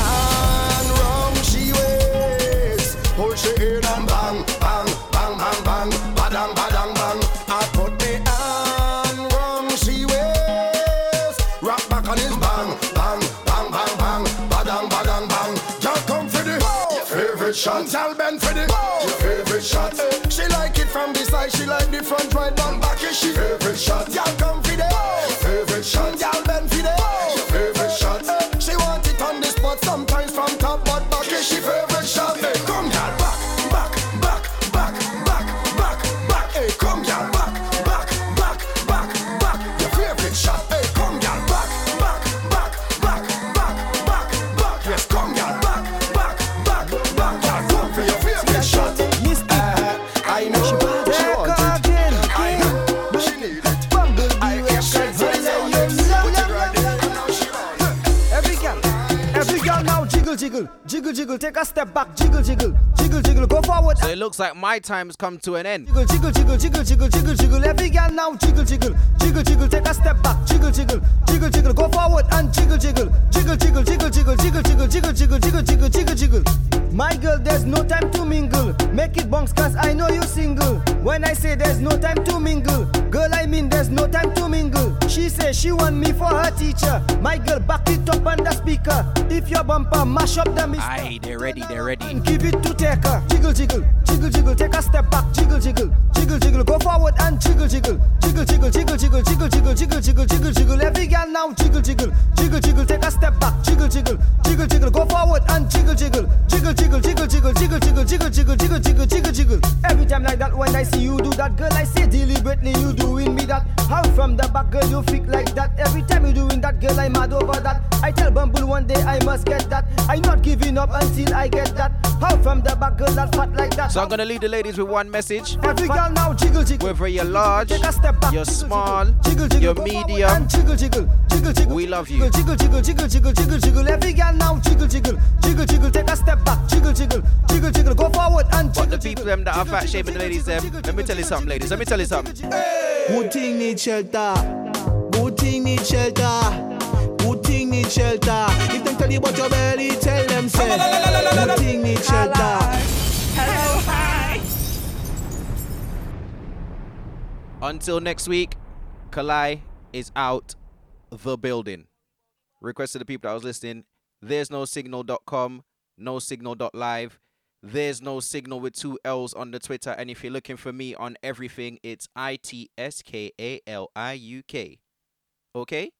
And wrong she ways. Pull she in and bang, bang, bang, bang, bang, badang, badang, bang. I put me hand wrong she ways. Rock back on his bang, bang, bang, bang, bang, badang, badang, bang. Just come for the favorite shot. Tell Ben she favorite shot? Y'all jiggle, jiggle, jiggle. Take a step back, jiggle, jiggle, jiggle, jiggle. Go forward. So it looks like my time's come to an end. Jiggle, jiggle, jiggle, jiggle, jiggle, jiggle, jiggle. Every girl now jiggle, jiggle, jiggle, jiggle. Take a step back, jiggle, jiggle, jiggle, jiggle. Go forward and jiggle, jiggle, jiggle, jiggle, jiggle, jiggle, jiggle, jiggle, jiggle, jiggle, jiggle, jiggle, jiggle, jiggle. My girl, there's no time to mingle. Make it bonks, cause I know you single. When I say there's no time to mingle, girl, I mean there's no time to mingle. She say she want me for her teacher. My girl, back it up on the speaker. If your bumper mash up. Aye, they're ready, they're ready. Give it to take her. Jiggle, jiggle, jiggle, jiggle. Take a step back. Jiggle, jiggle, jiggle, jiggle. Go forward and jiggle, jiggle, jiggle, jiggle, jiggle, jiggle, jiggle, jiggle, jiggle, jiggle, jiggle, jiggle. Every girl now jiggle, jiggle, jiggle, jiggle. Take a step back. Jiggle, jiggle, jiggle, jiggle. Go forward and jiggle, jiggle, jiggle, jiggle, jiggle, jiggle, jiggle, jiggle, jiggle, jiggle, jiggle, jiggle, jiggle, jiggle. Every time like that, when I see you do that, girl, I say deliberately you doing me that. How from the back, girl, you freak like that. Every time you doing that, girl, I'm mad over that. I tell Bumble one day I must get that. I'm not giving up until I get that. How from the back, girl, that fat like that. So I'm gonna leave the ladies with one message. Every girl now jiggle, jiggle. Whether you're large, Take a step back. you're small, jiggle, jiggle, you're medium, and jiggle, jiggle, jiggle, jiggle. we love you. Jiggle, jiggle, jiggle, jiggle, jiggle, jiggle. Every girl now jiggle, jiggle, jiggle, jiggle. Take a step back. Jiggle, jiggle, jiggle, jiggle. Go forward and jiggle. But the people them that are fat shaming the ladies them, let me tell you something, ladies. Let me tell you something. Good thing need shelter. Good thing need shelter. Good thing need shelter. If them tell you about your belly, tell them say. Good thing need shelter. Hello, hi. Until next week, Kali is out the building. Request to the people that was listening. There's no signal.com, no signal.live. There's no signal with two L's on the Twitter. And if you're looking for me on everything, it's I T S K A L I U K. Okay?